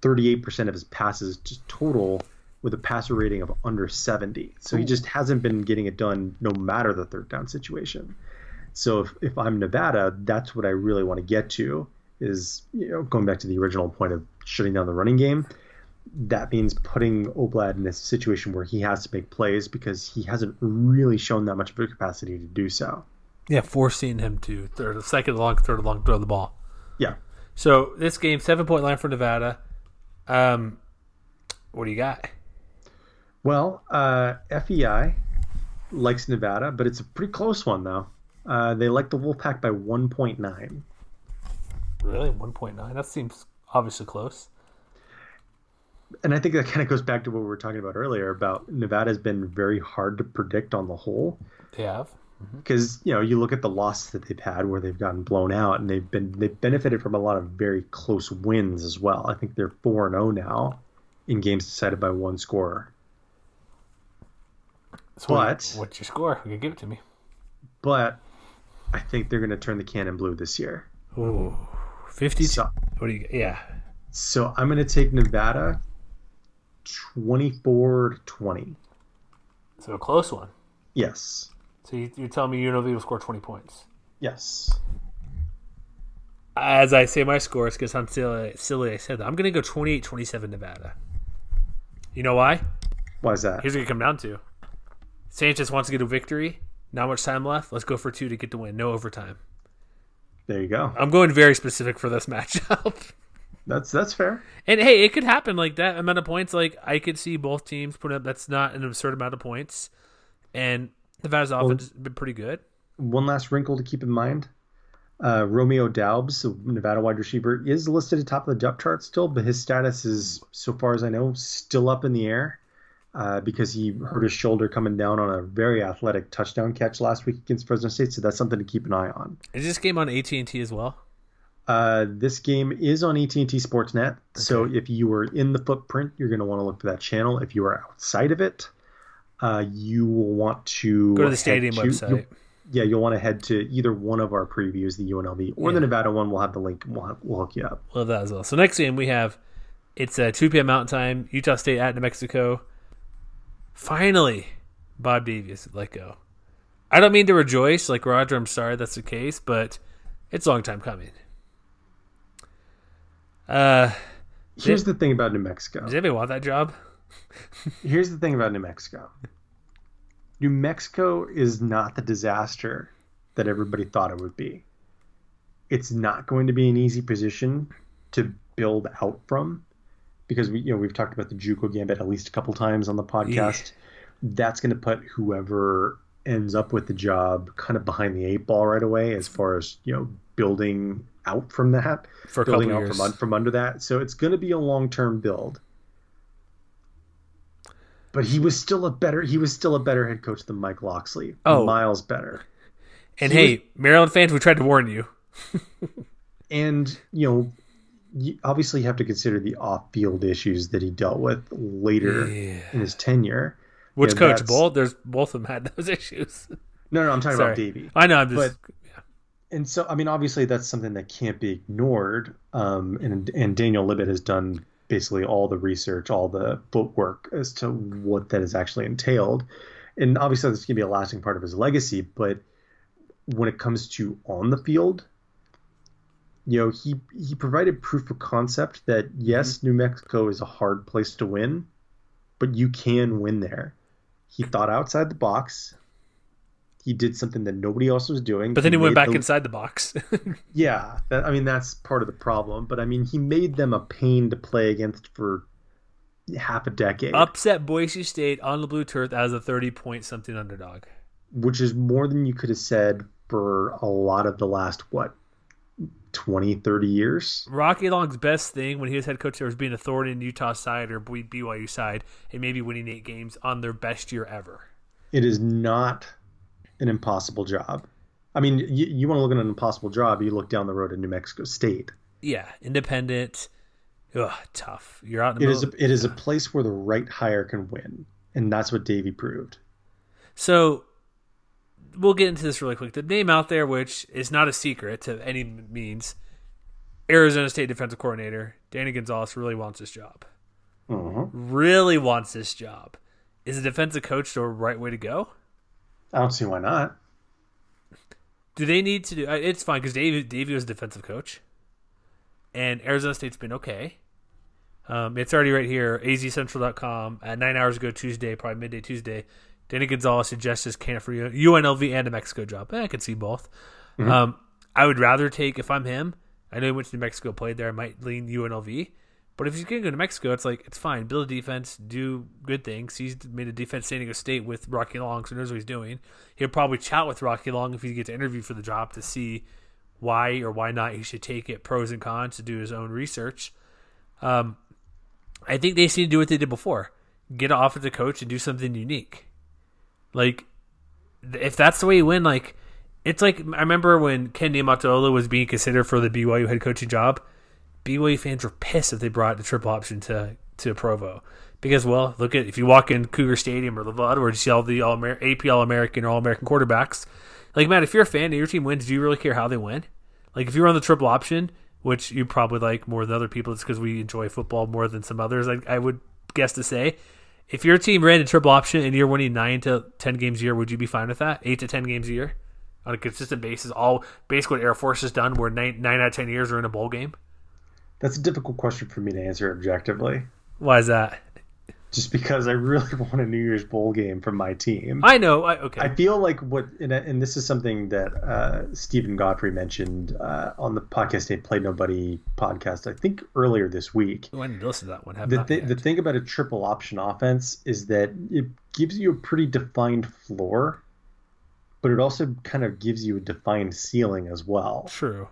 38% of his passes just total with a passer rating of under 70. So Ooh. he just hasn't been getting it done no matter the third down situation. So if, if I'm Nevada, that's what I really want to get to is, you know, going back to the original point of shutting down the running game. That means putting Oblad in a situation where he has to make plays because he hasn't really shown that much of a capacity to do so. Yeah, forcing him to third, second long, third long, throw the ball. Yeah. So this game, seven point line for Nevada. Um, what do you got? Well, uh, FEI likes Nevada, but it's a pretty close one though. Uh, they like the Wolfpack by 1.9. Really, 1.9? That seems obviously close. And I think that kind of goes back to what we were talking about earlier about Nevada has been very hard to predict on the whole. They have because mm-hmm. you know you look at the losses that they've had where they've gotten blown out and they've been they've benefited from a lot of very close wins as well. I think they're four and zero oh now in games decided by one score. So but what's your score? You can give it to me. But I think they're going to turn the cannon blue this year. Ooh, 50. So, what do you? Yeah. So I'm going to take Nevada, 24 to 20. So a close one. Yes. So you, you're telling me UNLV will score 20 points? Yes. As I say my scores, because I'm silly, silly, I said that. I'm going to go 28 27 Nevada. You know why? Why is that? Here's what it come down to Sanchez wants to get a victory. Not much time left. Let's go for two to get the win. No overtime. There you go. I'm going very specific for this matchup. That's that's fair. And hey, it could happen like that amount of points. Like I could see both teams put up. That's not an absurd amount of points. And Nevada's offense has been pretty good. One last wrinkle to keep in mind: uh, Romeo Doubs, Nevada wide receiver, is listed atop of the depth chart still, but his status is, so far as I know, still up in the air uh, because he hurt his shoulder coming down on a very athletic touchdown catch last week against Fresno State. So that's something to keep an eye on. Is this game on AT and T as well? Uh, this game is on AT&T Sportsnet, so if you are in the footprint, you're going to want to look for that channel. If you are outside of it, uh, you will want to Go to the stadium to- website. you'll- yeah, you'll want to head to either one of our previews, the UNLV or Yeah. the Nevada one. We'll have the link. and We'll, have, we'll hook you up. Love that as well. So next game we have it's uh, 2 p.m. Mountain Time. Utah State at New Mexico. Finally, Bob Davie let go. I don't mean to rejoice like Roger. I'm sorry that's the case, but it's a long time coming. Uh, Here's the thing about New Mexico. does anybody want that job? Here's the thing about New Mexico. New Mexico is not the disaster that everybody thought it would be. It's not going to be an easy position to build out from because we you know we've talked about the JUCO gambit at least a couple times on the podcast. That's going to put whoever ends up with the job kind of behind the eight ball right away as far as you know building out from that For building out years. from, from under that. So it's going to be a long term build. But he was still a better he was still a better head coach than Mike Locksley. Oh. miles better. And He hey, Maryland fans, we tried to warn you. And you know, you obviously have to consider the off-field issues that he dealt with later Yeah. in his tenure. Which Yeah, coach? that's- Both. There's both of them had those issues. No, no, I'm talking Sorry, about Davie. I know. I'm just. But, And so, I mean, obviously, that's something that can't be ignored. Um, and and Daniel Libit has done basically all the research, all the footwork as to what that has actually entailed. And obviously, this can be a lasting part of his legacy. But when it comes to on the field, you know, he he provided proof of concept that yes, mm-hmm. New Mexico is a hard place to win, but you can win there. He thought outside the box. He did something that nobody else was doing. but then he went back the- inside the box. yeah, that, I mean that's part of the problem. But I mean, he made them a pain to play against for half a decade, Upset Boise State on the blue turf as a 30 point something underdog. which is more than you could have said for a lot of the last what 20, 30 years. Rocky Long's best thing when he was head coach there was being a thorn in Utah side or BYU side and maybe winning eight games on their best year ever. It is not an impossible job. I mean, you, you want to look at an impossible job, you look down the road at New Mexico State. Yeah, independent. Ugh, tough. You're out in the it is A, it is a place where the right hire can win, and that's what Davie proved. So we'll get into this really quick. The name out there, which is not a secret to any means, Arizona State defensive coordinator Danny Gonzales really wants this job. Uh-huh. Really wants this job. Is a defensive coach the right way to go? I don't see why not. Do they need to do? uh, It's fine because Davie Davie was a defensive coach, and Arizona State's been okay. Um, it's already right here. AZCentral.com at nine hours ago Tuesday, probably midday Tuesday. Danny Gonzales suggests his candidate for UNLV and a Mexico job. Eh, I could see both. Um, I would rather take if I'm him. I know he went to New Mexico, played there. I might lean UNLV. But if he's going to go to Mexico, it's like it's fine. Build a defense, do good things. He's made a defense San Diego State with Rocky Long, so he knows what he's doing. He'll probably chat with Rocky Long if he gets to interview for the job to see why or why not he should take it, pros and cons, to do his own research. Um, I think they need to do what they did before: get an offensive coach and do something unique. Like, if that's the way you win, like it's like I remember when Ken Niumatalolo was being considered for the BYU head coaching job. BYU fans were pissed if they brought the triple option to to Provo because well, look at if you walk in Cougar Stadium or Levada where you see all the all AP All American or All American quarterbacks. Like Matt, if you're a fan and your team wins, do you really care how they win? Like if you're on the triple option, which you probably like more than other people, it's because we enjoy football more than some others. I, I would guess to say, If your team ran a triple option and you're winning nine to ten games a year, would you be fine with that? Eight to ten games a year on a consistent basis. All basically what Air Force has done, where nine, nine out of ten years are in a bowl game. That's a difficult question for me to answer objectively. Why is that? Just because I really want a New Year's Bowl game from my team. I know. I, okay. I feel like what, and, and this is something that uh, Steven Godfrey mentioned uh, on the podcast "They Play Nobody" podcast. I think earlier this week. Oh, I to listen to that one. Have The, th- the thing about a triple option offense is that it gives you a pretty defined floor, but it also kind of gives you a defined ceiling as well True.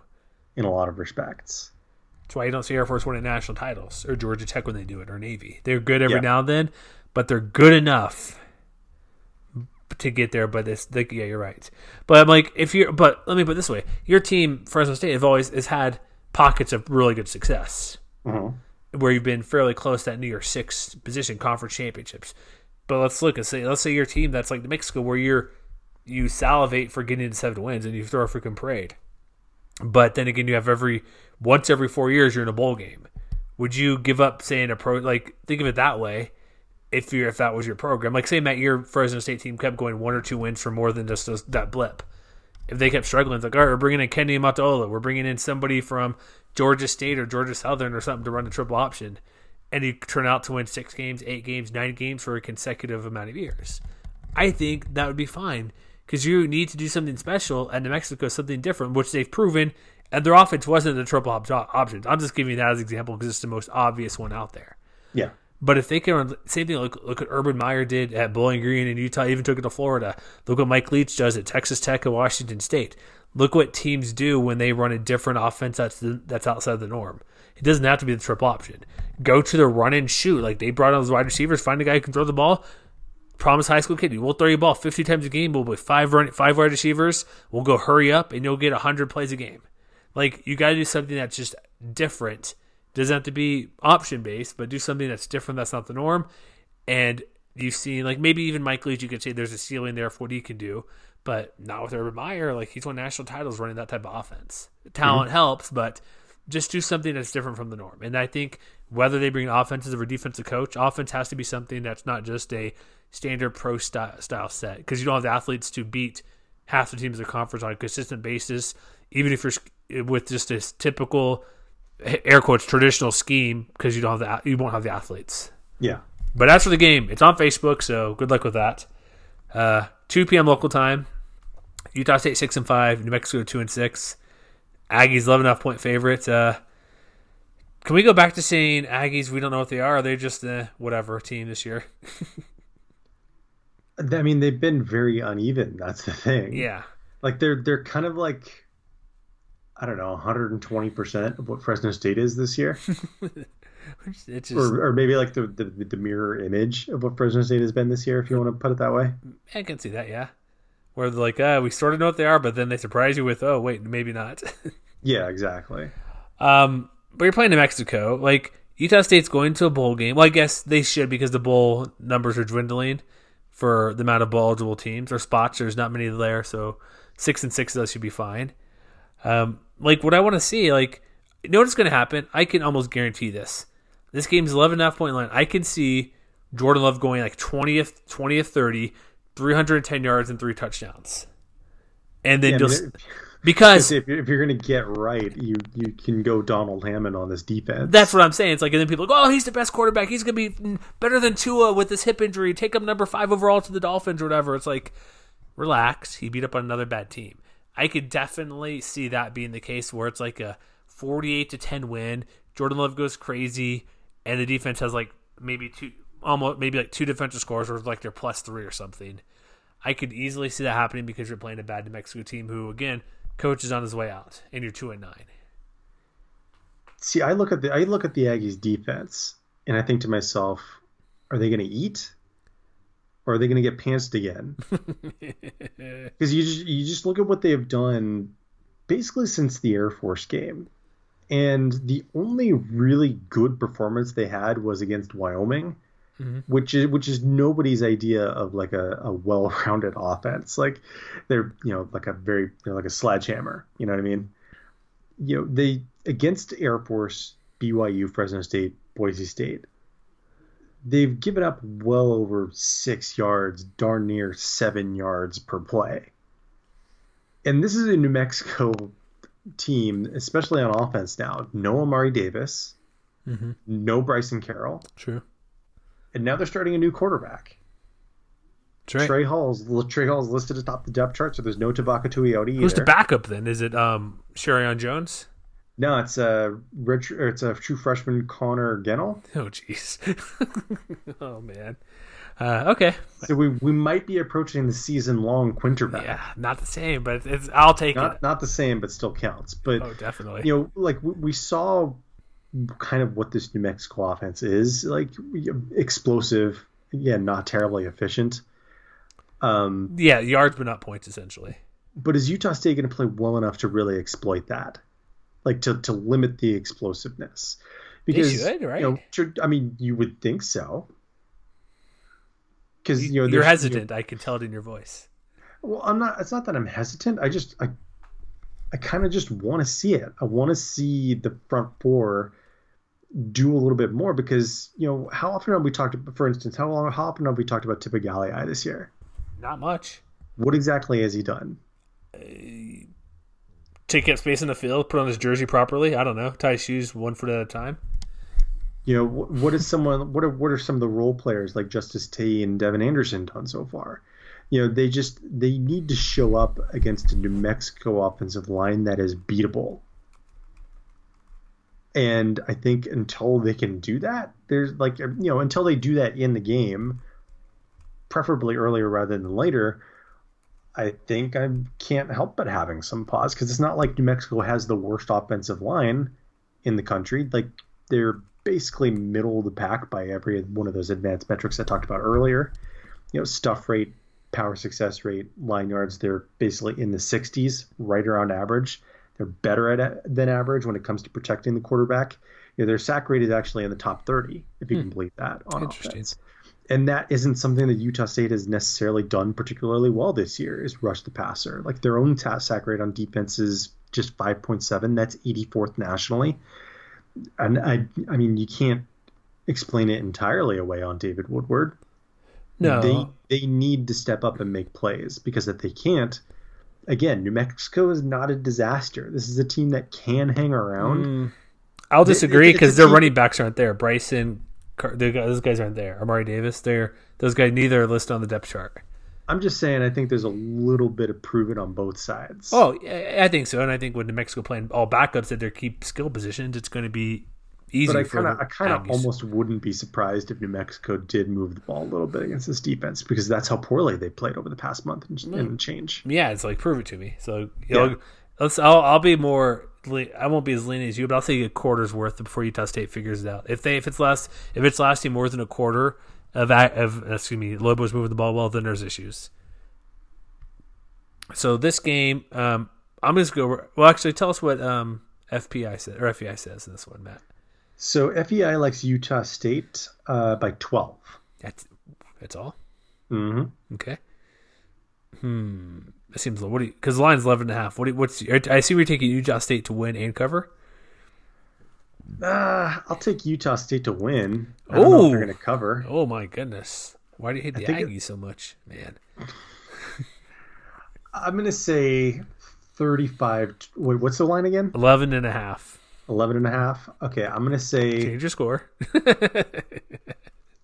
in a lot of respects. That's why you don't see Air Force winning national titles or Georgia Tech when they do it or Navy. They're good every Yeah. now and then, but they're good enough to get there. But this, like, yeah, you're right. But I'm like, if you're, but let me put it this way: your team, Fresno State, have always has had pockets of really good success Mhm. where you've been fairly close to that New Year's Six position conference championships. But let's look and say, let's say your team that's like the Mexico, where you're you salivate for getting to seven wins and you throw a freaking parade. But then again, you have every once every four years you're in a bowl game. Would you give up saying a pro like think of it that way? If you if that was your program, like say Matt, your Fresno State team kept going one or two wins for more than just those, that blip. If they kept struggling, it's like all right, we're bringing in Ken Niumatalolo, we're bringing in somebody from Georgia State or Georgia Southern or something to run the triple option, and you turn out to win six games, eight games, nine games for a consecutive amount of years. I think that would be fine because you need to do something special, and New Mexico something different, which they've proven. And their offense wasn't the triple op- options. I'm just giving you that as an example because it's the most obvious one out there. Yeah. But if they can run same thing, look, look what Urban Meyer did at Bowling Green in Utah, even took it to Florida. Look what Mike Leach does at Texas Tech and Washington State. Look what teams do when they run a different offense that's the, that's outside the norm. It doesn't have to be the triple option. Go to the run and shoot. Like they brought on those wide receivers, find a guy who can throw the ball. Promise high school kid, we'll throw you a ball 50 times a game. We'll with five run, five wide receivers. We'll go hurry up, and you'll get 100 plays a game. Like you got to do something that's just different. Doesn't have to be option based, but do something that's different. That's not the norm. And you've seen like maybe even Mike Leach, you could say there's a ceiling there for what he can do, but not with Urban Meyer. Like he's won national titles running that type of offense. Talent mm-hmm. helps, but just do something that's different from the norm. And I think whether they bring offensive or defensive coach, offense has to be something that's not just a standard pro style, style set because you don't have the athletes to beat half the teams in the conference on a consistent basis, even if you're with just this typical air quotes traditional scheme because you don't have the you won't have the athletes. Yeah. But as for the game, it's on Facebook, so good luck with that. Uh, 2 p.m. local time. Utah State six and five, New Mexico two and six. Aggies eleven half point favorites. Uh, can we go back to saying Aggies? We don't know what they are. Are they just a whatever team this year? I mean, they've been very uneven. That's the thing. yeah, Like they're they're kind of like I don't know, 120 percent of what Fresno State is this year, it's just or, or maybe like the, the the mirror image of what Fresno State has been this year, if you want to put it that way. I can see that. Yeah, where they're like, uh, we sort of know what they are, but then they surprise you with, oh wait, maybe not. Yeah, exactly. Um, but you're playing New Mexico. Like Utah State's going to a bowl game. Well, I guess they should because the bowl numbers are dwindling for the amount of bowl eligible teams or spots. There's not many there, so six and six of those should be fine. Um, like what I want to see, like you know what's going to happen? I can almost guarantee this. This game's 11 and a half point line. I can see Jordan Love going like 20th, 20th, 30, 310 yards and three touchdowns. And then Yeah, I mean, because if you're, if you're gonna get right, you you can go Donald Hammond on this defense. That's what I'm saying. It's like, and then people go, "Oh, he's the best quarterback. He's gonna be mm, better than Tua with this hip injury. Take him number five overall to the Dolphins or whatever." It's like, relax. He beat up on another bad team. I could definitely see that being the case where it's like a 48 to 10 win. Jordan Love goes crazy, and the defense has like maybe two, almost maybe like two defensive scores, or like they're plus three or something. I could easily see that happening because you're playing a bad New Mexico team who, again, coach is on his way out, and you're two and nine. See, I look at the I look at the Aggies defense, and I think to myself, are they gonna eat, or are they gonna get pantsed again? Because you just you just look at what they have done, basically since the Air Force game, and the only really good performance they had was against Wyoming, mm-hmm. which is which is nobody's idea of like a, a well-rounded offense. Like they're you know like a very you know, like a sledgehammer. You know what I mean? You know they against Air Force, BYU, Fresno State, Boise State. They've given up well over six yards, darn near seven yards per play. And this is a New Mexico team, especially on offense now. No Ahmari Davis, Mm-hmm. no Bryson Carroll, True. and now they're starting a new quarterback. Right. Trey Hall's Trey Hall's listed atop the depth chart, so there's no Tevaka Tuioti Who's the backup then? Is it um Sheriron Jones? No, it's a rich. Or it's a true freshman Connor Genal. Oh jeez. oh man. Uh, okay. So we we might be approaching the season long Quinterback. Yeah, not the same, but it's I'll take Not it. not the same, but still counts. But Oh, definitely. you know, like we, we saw kind of what this New Mexico offense is like explosive, again, not terribly efficient. Um, yeah, yards but not points essentially. but is Utah State going to play well enough to really exploit that, like to to limit the explosiveness? Because should, right? you know, I mean, you would think so. Because you know, You're hesitant. I can tell it in your voice. Well, I'm not. It's not that I'm hesitant. I just I, I kind of just want to see it. I want to see the front four do a little bit more because you know how often have we talked? For instance, how long? How often have we talked about Tipa Galeai this year? Not much. What exactly has he done? Uh, Take up space in the field, put on his jersey properly. I don't know. Tie shoes one foot at a time. You know, what, what is someone? What are what are some of the role players like Justice Tay and Devin Anderson done so far? You know, they just they need to show up against a New Mexico offensive line that is beatable. And I think until they can do that, there's like you know until they do that in the game, preferably earlier rather than later. I think I can't help but having some pause because it's not like New Mexico has the worst offensive line in the country. Like they're basically middle of the pack by every one of those advanced metrics I talked about earlier. You know, stuff rate, power success rate, line yards, they're basically in the 60s, right around average. They're better at than average when it comes to protecting the quarterback. You know, their sack rate is actually in the top 30, if you hmm. can believe that on Interesting. offense. And that isn't something that Utah State has necessarily done particularly well this year. Is rush the passer. Like their own sack rate on defense is just 5.7. That's 84th nationally and I, I mean, you can't explain it entirely away on David Woodward. No. They they need to step up and make plays because if they can't, again, New Mexico is not a disaster. This is a team that can hang around. Mm, I'll disagree because their team- running backs aren't there. Bryson, Car- guys- those guys aren't there. Ahmari Davis, they're those guys neither are listed on the depth chart. I'm just saying, I think there's a little bit of proven on both sides. Oh, I think so, and I think with New Mexico playing all backups at their key skill positions, it's going to be easy. but I kind of, I kind of almost wouldn't be surprised if New Mexico did move the ball a little bit against this defense because that's how poorly they played over the past month and, hmm. and change. yeah, it's like prove it to me. So you know, Yeah. Let's. I'll, I'll be more. I won't be as lean as you, but I'll say a quarter's worth before Utah State figures it out. If they if it's last if it's lasting more than a quarter of of excuse me, Lobos moving the ball well, then there's issues. So this game, um, I'm just going to just go. Well, actually, tell us what um, FPI said or FEI says in this one, Matt. So FEI likes Utah State uh, by 12. That's that's all. Mm-hmm. Okay. Hmm. That seems low. What do you? Because the line's eleven and a half. What? Do you, what's? I see we're taking Utah State to win and cover. Uh, I'll take Utah State to win. Oh, don't know if they're going to cover. Oh my goodness! Why do you hate the think it- Aggies so much, man? I'm going to say 35. Wait, what's the line again? Eleven and a half. 11 and a half. Okay, I'm going to say Change your score.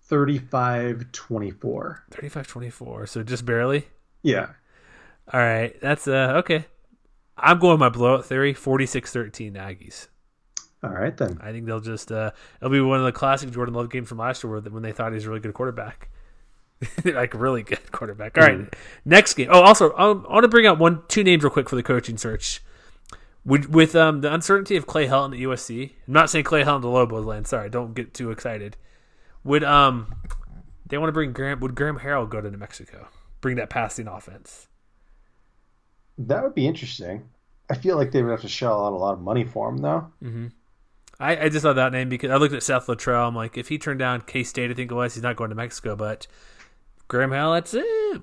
35 24. 35-24. So just barely. Yeah. All right. That's uh okay. I'm going my blowout theory. 46-13 Aggies. All right, then. I think they'll just uh it'll be one of the classic Jordan Love games from last year where when they thought he was a really good quarterback. like really good quarterback. All right, next game. Oh, also, um, I want to bring out one, two names real quick for the coaching search. With, with um, the uncertainty of Clay Helton at USC, I'm not saying Clay Helton to Lobos land. Sorry, don't get too excited. Would um, they want to bring Graham? Would Graham Harrell go to New Mexico? Bring that passing offense. That would be interesting. I feel like they would have to shell out a lot of money for him, though. I, I just love that name because I looked at Seth Littrell. I'm like, if he turned down K State, I think it was, he's not going to Mexico. But Graham Hall, that's it.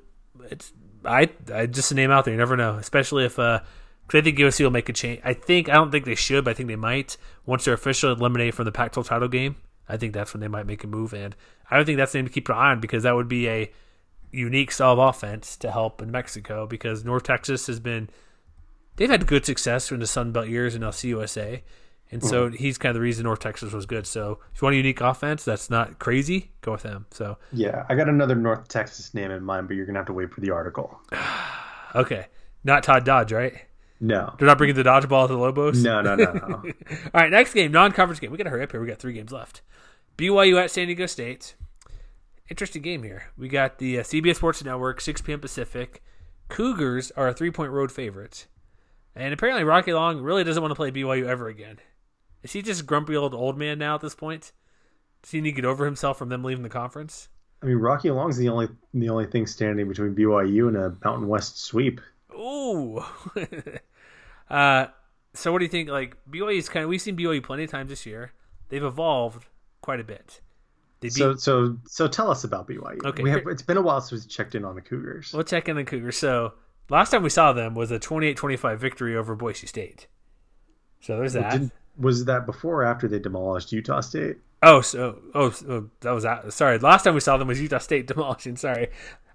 It's I I just a name out there. You never know, especially if uh, because I think USC will make a change. I think I don't think they should, but I think they might once they're officially eliminated from the Pac-12 title game. I think that's when they might make a move, and I don't think that's the name to keep an eye on because that would be a unique style of offense to help in Mexico because North Texas has been they've had good success in the Sun Belt years in LCUSA. And so mm-hmm. he's kind of the reason North Texas was good. So if you want a unique offense that's not crazy, go with him. So Yeah, I got another North Texas name in mind, but you're gonna have to wait for the article. okay, not Todd Dodge, right? No, They're not bringing the dodgeball to the Lobos. no, no, no, no. All right, next game, non-conference game. We got to hurry up here. We got three games left. BYU at San Diego State. Interesting game here. We got the uh, CBS Sports Network, 6 p.m. Pacific. Cougars are a three-point road favorite, and apparently Rocky Long really doesn't want to play BYU ever again. Is he just a grumpy old old man now at this point? Does he need to get over himself from them leaving the conference? I mean, Rocky Long's the only the only thing standing between BYU and a Mountain West sweep. Ooh. uh, so what do you think? Like BYU's kind of we've seen BYU plenty of times this year. They've evolved quite a bit. Beat, So, so, so tell us about BYU. Okay, we have, it's been a while since we checked in on the Cougars. we'll check in the Cougars. So last time we saw them was a 28-25 victory over Boise State. So there's that. Did, was that before or after they demolished Utah State? Oh, so oh, so that was that. Sorry, last time we saw them was Utah State demolishing. Sorry,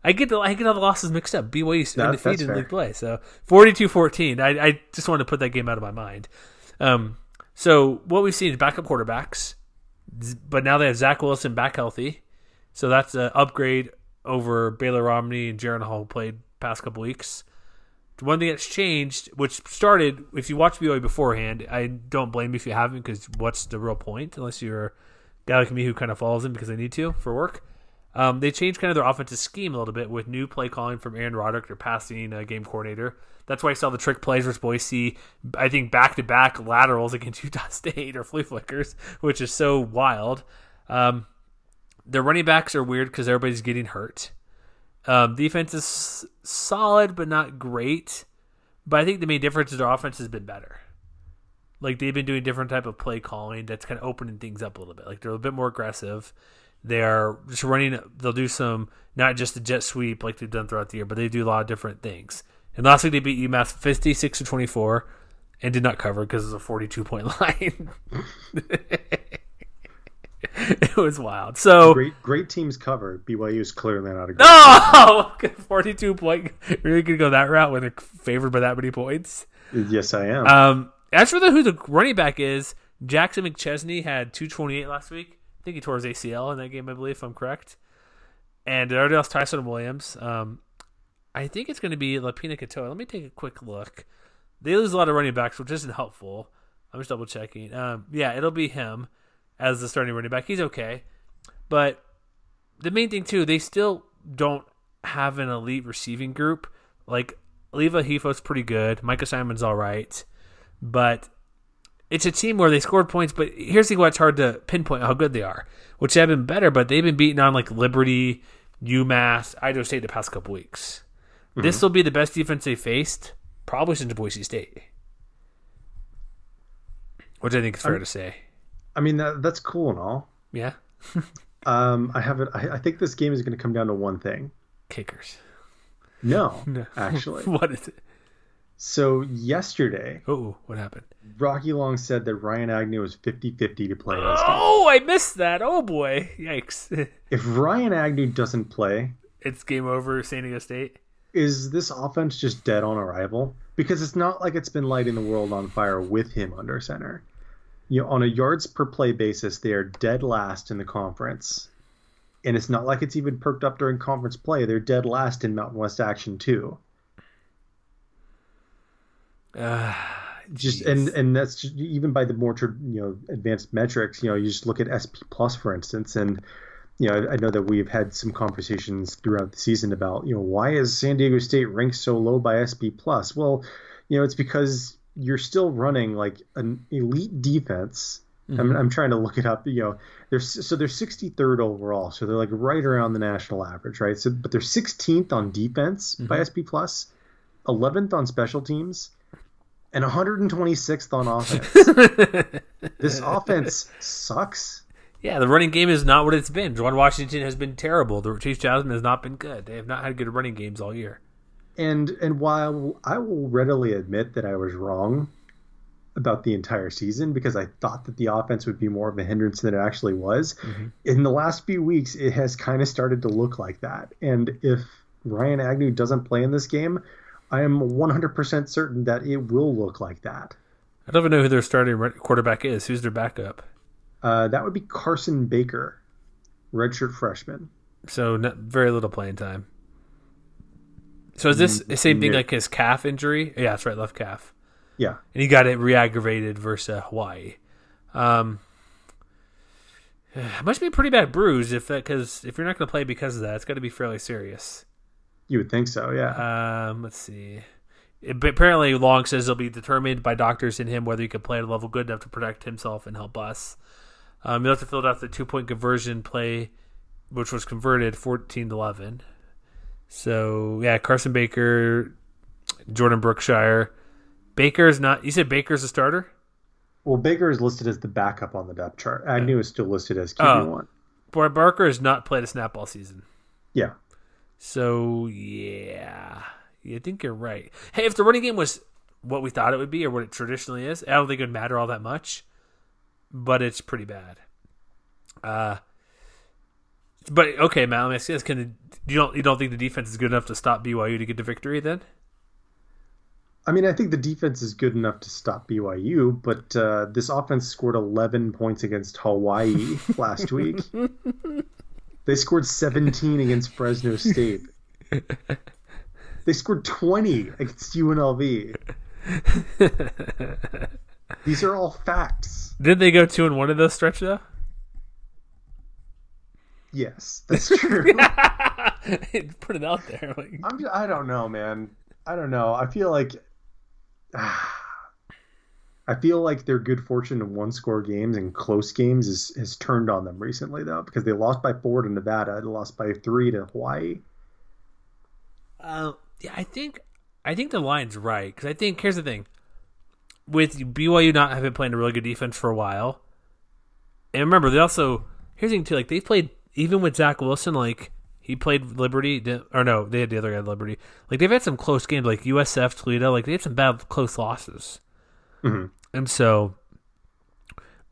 I get the I get all the losses mixed up. BYU That- undefeated in league play, so 42-14. I I just wanted to put that game out of my mind. Um, so what we've seen is backup quarterbacks, but now they have Zach Wilson back healthy, so that's an upgrade over Baylor Romney and Jaron Hall played past couple weeks. One thing that's changed, which started if you watch BYU beforehand, I don't blame you if you haven't, because what's the real point unless you're a guy like me who kind of follows them because I need to for work. Um, they changed kind of their offensive scheme a little bit with new play calling from Aaron Roderick, their passing uh, game coordinator. That's why I saw the trick plays versus Boise. I think back to back laterals against Utah State or flea flickers, which is so wild. Um, their running backs are weird because everybody's getting hurt. Um, defense is solid but not great. But I think the main difference is their offense has been better. Like they've been doing different type of play calling that's kind of opening things up a little bit. Like they're a bit more aggressive. They're just running. They'll do some not just the jet sweep like they've done throughout the year, but they do a lot of different things. And last week they beat UMass fifty six to twenty four, and did not cover because it's a forty two point line. it was wild. So Great, great teams cover. BYU is clearly not a great. Oh, 42 point. Really could go that route when they're favored by that many points. Yes, I am. Um, as for the who the running back is, Jackson McChesney had 228 last week. I think he tore his ACL in that game, I believe, if I'm correct. And everybody else, Tyson Williams. Um, I think it's going to be Lopini Katoa. Let me take a quick look. They lose a lot of running backs, which isn't helpful. I'm just double checking. Um, yeah, it'll be him as the starting running back. He's okay, but the main thing too, they still don't have an elite receiving group. Like Aleva Hifo's pretty good. Micah Simon's all right, but it's a team where they scored points. But here's the thing: why it's hard to pinpoint how good they are. Which have been better, but they've been beaten on like Liberty, UMass, Idaho State the past couple weeks. This will be the best defense they faced probably since Boise State, which I think is fair to say. I mean, that, that's cool and all. Yeah, Um, I have it. I, I think this game is going to come down to one thing. kickers. No, actually. what is it? So yesterday, Oh, what happened? Rocky Long said that Ryan Agnew was 50-50 to play in this game. Oh, I missed that. Oh boy, yikes! If Ryan Agnew doesn't play, it's game over. San Diego State. is this offense just dead on arrival? Because it's not like it's been lighting the world on fire with him under center. You know, on a yards per play basis, they are dead last in the conference. And it's not like it's even perked up during conference play. They're dead last in Mountain West Action too. Uh, Just jeez. and and that's just, even by the more you know advanced metrics. You know, you just look at SP plus for instance, and you know I, I know that we've had some conversations throughout the season about you know why is San Diego State ranked so low by SP plus? Well, you know it's because you're still running like an elite defense. I'm, I'm trying to look it up. You know, they're so they're 63rd overall, so they're like right around the national average, right? So, but they're 16th on defense by SP plus, 11th on special teams, and 126th on offense. this offense sucks. yeah, the running game is not what it's been. Juwan Washington has been terrible. The Chase Jasmin has not been good. They have not had good running games all year. And and while I will readily admit that I was wrong about the entire season because I thought that the offense would be more of a hindrance than it actually was. Mm-hmm. In the last few weeks, it has kind of started to look like that. And if Ryan Agnew doesn't play in this game, I am 100% certain that it will look like that. I don't even know who their starting quarterback is. Who's their backup? Uh, that would be Carson Baker, redshirt freshman. So not, very little playing time. So is this the same thing like his calf injury? Yeah, that's right, left calf. Yeah, and he got it re-aggravated versus Hawaii. Um, it must be a pretty bad bruise if that because if you're not going to play because of that, it's got to be fairly serious. You would think so, yeah. Um, let's see. It, apparently, Long says it'll be determined by doctors in him whether he can play at a level good enough to protect himself and help us. Um, he'll have to fill out the two point conversion play, which was converted 14 to 11. So, yeah, Carson Baker, Jordan Brookshire. Baker is not. You said Baker's a starter? Well, Baker is listed as the backup on the depth chart. I knew Agnew is still listed as QB1. Boy, Barker has not played a snap all season. Yeah. So, yeah. I think you're right. Hey, if the running game was what we thought it would be or what it traditionally is, I don't think it would matter all that much but it's pretty bad. Uh, but okay, Matt. Let me ask you this: Can you don't you don't think the defense is good enough to stop BYU to get the victory? Then, I mean, I think the defense is good enough to stop BYU, but uh, this offense scored 11 points against Hawaii last week. They scored 17 against Fresno State. They scored 20 against UNLV. These are all facts. Did they go two and one of those stretch though? Yes, that's true. Put it out there. Like... I'm. I don't know, man. I don't know. I feel like. Ah, I feel like their good fortune in one score games and close games is, has turned on them recently, though, because they lost by four to Nevada, they lost by three to Hawaii. Uh, yeah, I think I think the line's right because I think here's the thing: with BYU not having played a really good defense for a while, and remember they also here's the thing too, like they played even with Zach Wilson, like he played Liberty, or no, they had the other guy Liberty. Like they've had some close games, like USF Toledo, like they had some bad close losses, mm-hmm. and so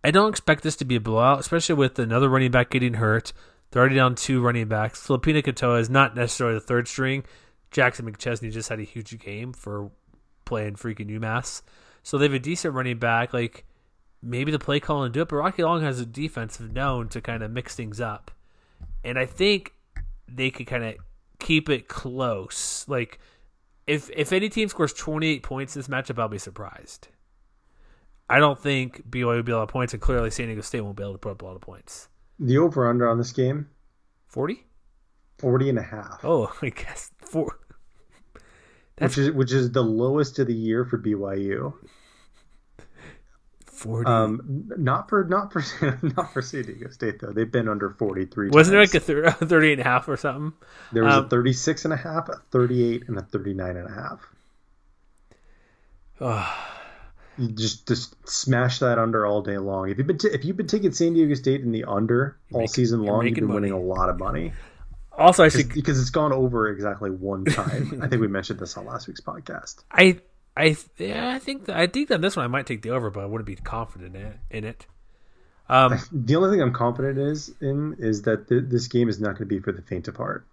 I don't expect this to be a blowout, especially with another running back getting hurt. They're already down two running backs. Lopini Katoa is not necessarily the third string. Jackson McChesney just had a huge game for playing freaking UMass. So they have a decent running back. Like maybe the play call and do it, but Rocky Long has a defensive known to kind of mix things up, and I think they could kind of keep it close. Like if if any team scores 28 points in this matchup, I'll be surprised. I don't think BYU will be a lot of points, and clearly San Diego State won't be able to put up a lot of points. The over under on this game 40? 40 and a half. Oh, I guess four. That's, which is which is the lowest of the year for BYU. Forty. Um, not for not for not for San Diego State though. They've been under forty three. Wasn't times. there like a 38 and a half or something? There was um, a 36 and a half, a 38, and a 39 and a half. Oh. You just just smash that under all day long. If you've been t- if you've been taking San Diego State in the under all season long, you've been money. winning a lot of money. Also, I see because it's gone over exactly one time. I think we mentioned this on last week's podcast. I I yeah, I think that, I think that this one I might take the over, but I wouldn't be confident in it. In it. Um, the only thing I'm confident is in is that th- this game is not going to be for the faint of heart.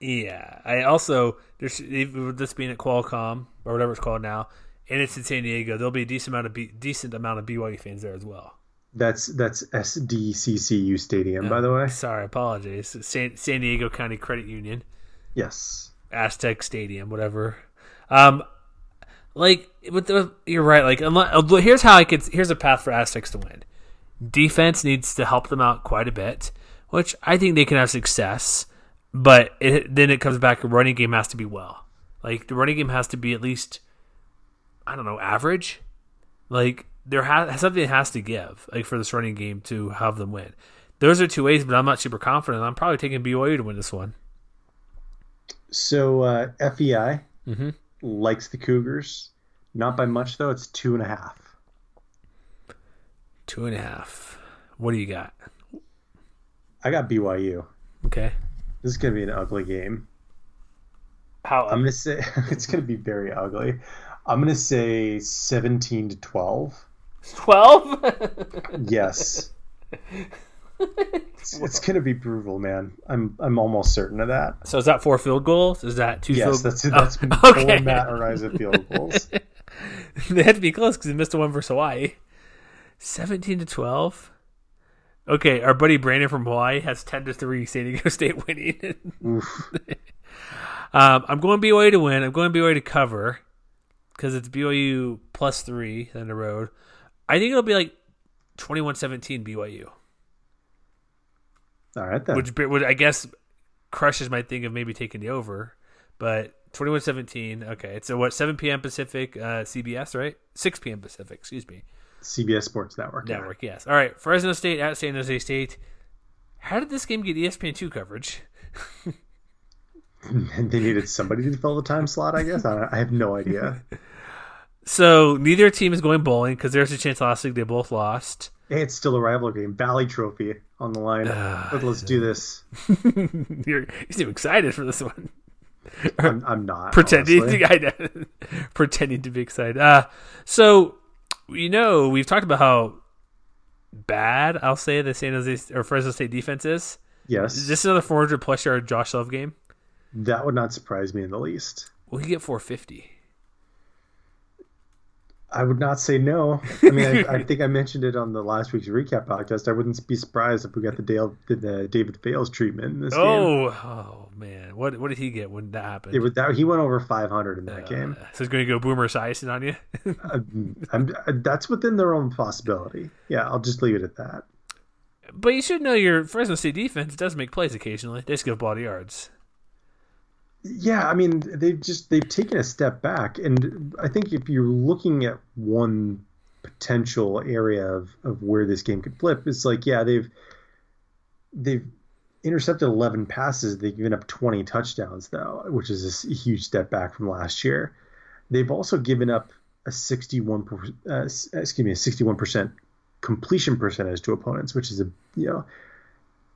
Yeah, I also there's this being at Qualcomm or whatever it's called now, and it's in San Diego. There'll be a decent amount of B, decent amount of BYU fans there as well. That's that's SDCCU Stadium, by the way. Sorry, apologies. San, San Diego County Credit Union. Yes. Aztec Stadium, whatever. Um, like, with the, you're right. Like, unless, here's how I could. Here's a path for Aztecs to win. Defense needs to help them out quite a bit, which I think they can have success. But it, then it comes back. Running game has to be well. Like the running game has to be at least, I don't know, average. Like there has something has to give like for this running game to have them win. Those are two ways, but I'm not super confident. I'm probably taking BYU to win this one. So uh, FEI mm-hmm. likes the Cougars, not by much though. It's two and a half. Two and a half. What do you got? I got BYU. Okay. This is gonna be an ugly game. How? I'm gonna say it's gonna be very ugly. I'm gonna say 17 to 12 12? yes. It's, it's going to be brutal, man. I'm I'm almost certain of that. So is that four field goals? Is that two Yes, field that's that's Oh, okay. four Matt Araiza field goals. they had to be close because they missed the one versus Hawaii. 17 to 12. Okay, our buddy Brandon from Hawaii has 10 to 3 San Diego State winning. Um, I'm going BYU to win. I'm going BYU to cover because it's BYU plus 3 on the road. I think it'll be like 21 17 BYU, All right then. which, which I guess crushes my thing of maybe taking the over. But 21 17. Okay, it's a what, 7 p.m. Pacific, uh, CBS, right? 6 p.m. Pacific, excuse me. CBS Sports Network. yeah. Network, yes. All right, Fresno State at San Jose State. How did this game get ESPN two coverage? And they needed somebody to fill the time slot. I guess I, I have no idea. So neither team is going bowling because there's a chance last week they both lost. It's still a rival game. Valley Trophy on the line. Ah, But let's do this. You're, you seem excited for this one. I'm, I'm not pretending, to, I pretending to be excited. Uh, so you know we've talked about how bad I'll say the San Jose or Fresno State defense is. Yes, Is this another 400 plus yard Josh Love game? That would not surprise me in the least. Will he get 450? I would not say no. I mean, I, I think I mentioned it on the last week's recap podcast. I wouldn't be surprised if we got the Dale, the, the David Fales treatment in this game. Oh, oh man, what what did he get when that happened? It was that he went over 500 in that game. Uh, so he's going to go Boomer Esiason on you. I'm, I'm, that's within their own possibility. Yeah, I'll just leave it at that. but you should know your Fresno State defense does make plays occasionally. They just give ball yards. Yeah, I mean they've just they've taken a step back, and I think if you're looking at one potential area of, of where this game could flip, it's like yeah they've they've intercepted 11 passes, they've given up 20 touchdowns though, which is a huge step back from last year. They've also given up a 61, uh, excuse me, a 61% completion percentage to opponents, which is a you know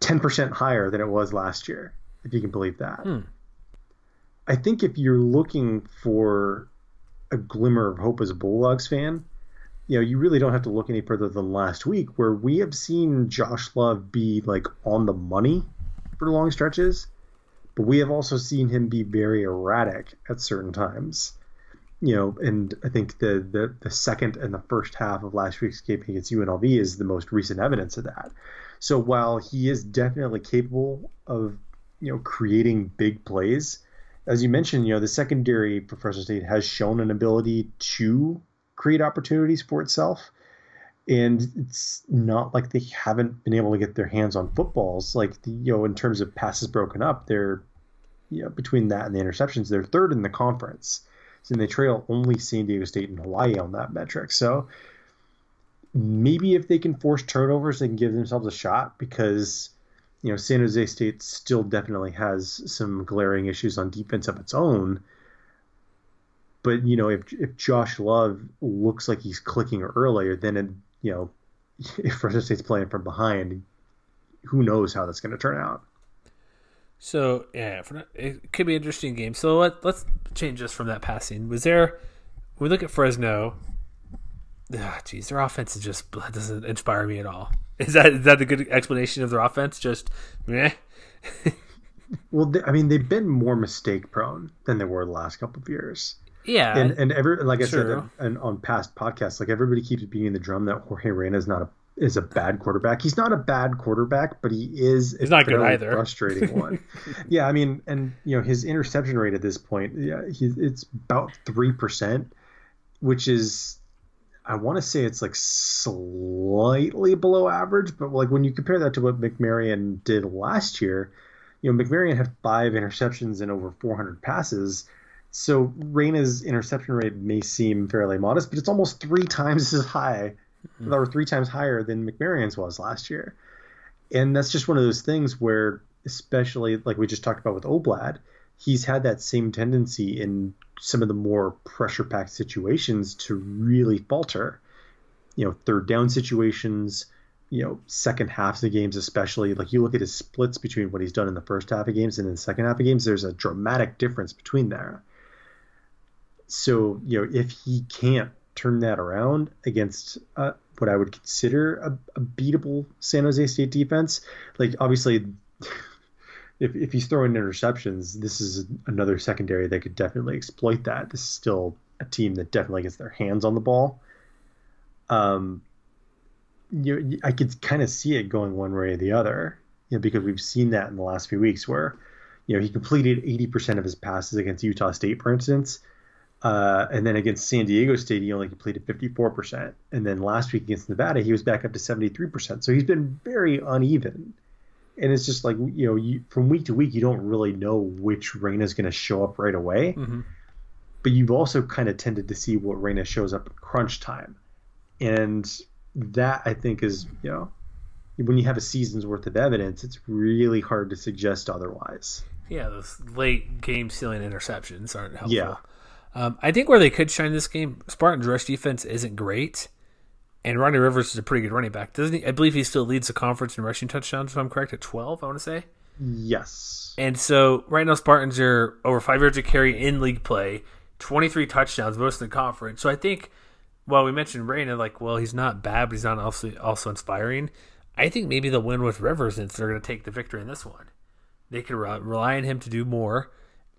10 percent higher than it was last year, if you can believe that. Hmm. I think if you're looking for a glimmer of hope as a Bulldogs fan, you know, you really don't have to look any further than last week, where we have seen Josh Love be like on the money for long stretches, but we have also seen him be very erratic at certain times. You know, and I think the the, the second and the first half of last week's game against UNLV is the most recent evidence of that. So while he is definitely capable of, you know, creating big plays, as you mentioned, you know, the secondary Fresno State has shown an ability to create opportunities for itself. And it's not like they haven't been able to get their hands on footballs. Like, the, you know, in terms of passes broken up, they're, you know, between that and the interceptions, they're third in the conference. So they trail only San Diego State and Hawaii on that metric. So maybe if they can force turnovers, they can give themselves a shot because you know, San Jose State still definitely has some glaring issues on defense of its own. But you know, if if Josh Love looks like he's clicking earlier, then it, you know, if Fresno State's playing from behind, who knows how that's going to turn out? So yeah, it could be an interesting game. So let let's change this from that passing. Was there? We look at Fresno. Ah, geez, their offense is just doesn't inspire me at all. Is that is that the good explanation of their offense? Just meh. Well, they, I mean, they've been more mistake prone than they were the last couple of years. Yeah, and and every like I True. said and on past podcasts, like everybody keeps beating the drum that Jorge Reyna is not a is a bad quarterback. He's not a bad quarterback, but he is He's not good fairly either. Frustrating one. yeah, I mean, and you know his interception rate at this point, yeah, he's it's about three percent, which is I want to say it's like slightly below average, but like when you compare that to what McMaryion did last year, you know McMaryion had five interceptions and over 400 passes. So Reyna's interception rate may seem fairly modest, but it's almost three times as high, mm-hmm. or three times higher than McMaryion's was last year. And that's just one of those things where, especially like we just talked about with Oblad, he's had that same tendency in some of the more pressure packed situations to really falter. You know, third down situations, you know, second halves of games, especially. Like you look at his splits between what he's done in the first half of games and in the second half of games, there's a dramatic difference between there. So, you know, if he can't turn that around against uh, what I would consider a, a beatable San Jose State defense. Like obviously, if if he's throwing interceptions, this is another secondary that could definitely exploit that. This is still a team that definitely gets their hands on the ball. Um, you, I could kind of see it going one way or the other, you know, because we've seen that in the last few weeks where, you know, he completed 80% of his passes against Utah State, for instance. Uh, and then against San Diego State, he only completed 54%. And then last week against Nevada, he was back up to 73%. So he's been very uneven. And it's just like, you know, you, from week to week, you don't really know which Reyna is going to show up right away. Mm-hmm. But you've also kind of tended to see what Reyna shows up at crunch time. And that, I think, is, you know, when you have a season's worth of evidence, it's really hard to suggest otherwise. Yeah, those late game stealing interceptions aren't helpful. Yeah. Um, I think where they could shine this game, Spartan's rush defense isn't great, and Ronnie Rivers is a pretty good running back, doesn't he? I believe he still leads the conference in rushing touchdowns. If I'm correct, at 12, I want to say. Yes. And so right now, Spartans are over five yards of carry in league play, 23 touchdowns, most in the conference. So I think, well, we mentioned Reyna, like, well, he's not bad, but he's not also also inspiring. I think maybe they'll win with Rivers since they're going to take the victory in this one. They could rely on him to do more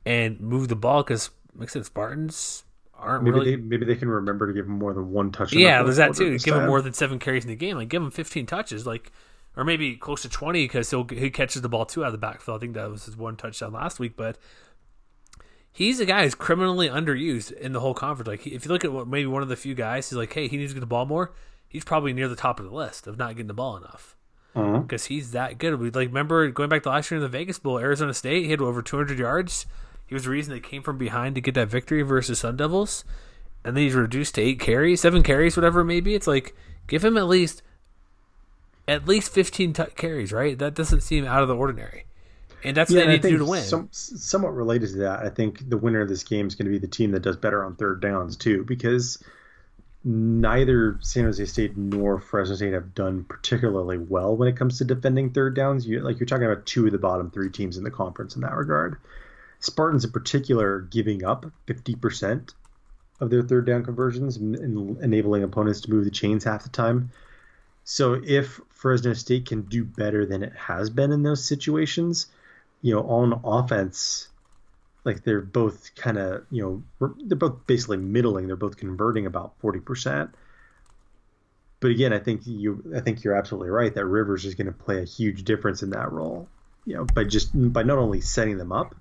and move the ball because like I said, Spartans aren't maybe really. They, maybe they can remember to give him more than one touch. Yeah, there's that too. Give him more than seven carries in the game. Like give him 15 touches, like or maybe close to 20 because he'll he catches the ball too out of the backfield. I think that was his one touchdown last week, but he's a guy who's criminally underused in the whole conference. Like if you look at what maybe one of the few guys he's like, hey, he needs to get the ball more. He's probably near the top of the list of not getting the ball enough because uh-huh. he's that good. We like remember going back to last year in the Vegas Bowl, Arizona State, he had over 200 yards. He was the reason they came from behind to get that victory versus Sun Devils, and then he's reduced to eight carries, seven carries, whatever it may be. It's like give him at least at least 15 t- carries, right? That doesn't seem out of the ordinary, and that's yeah, what they need to do to win. Some, somewhat related to that, I think the winner of this game is going to be the team that does better on third downs too, because neither San Jose State nor Fresno State have done particularly well when it comes to defending third downs. You like you're talking about two of the bottom three teams in the conference in that regard. Spartans in particular giving up 50% of their third down conversions and enabling opponents to move the chains half the time. So if Fresno State can do better than it has been in those situations, you know, on offense, like they're both kind of, you know, they're both basically middling. They're both converting about 40%. But again, I think you, I think you're absolutely right that Rivers is going to play a huge difference in that role. You know, by just by not only setting them up,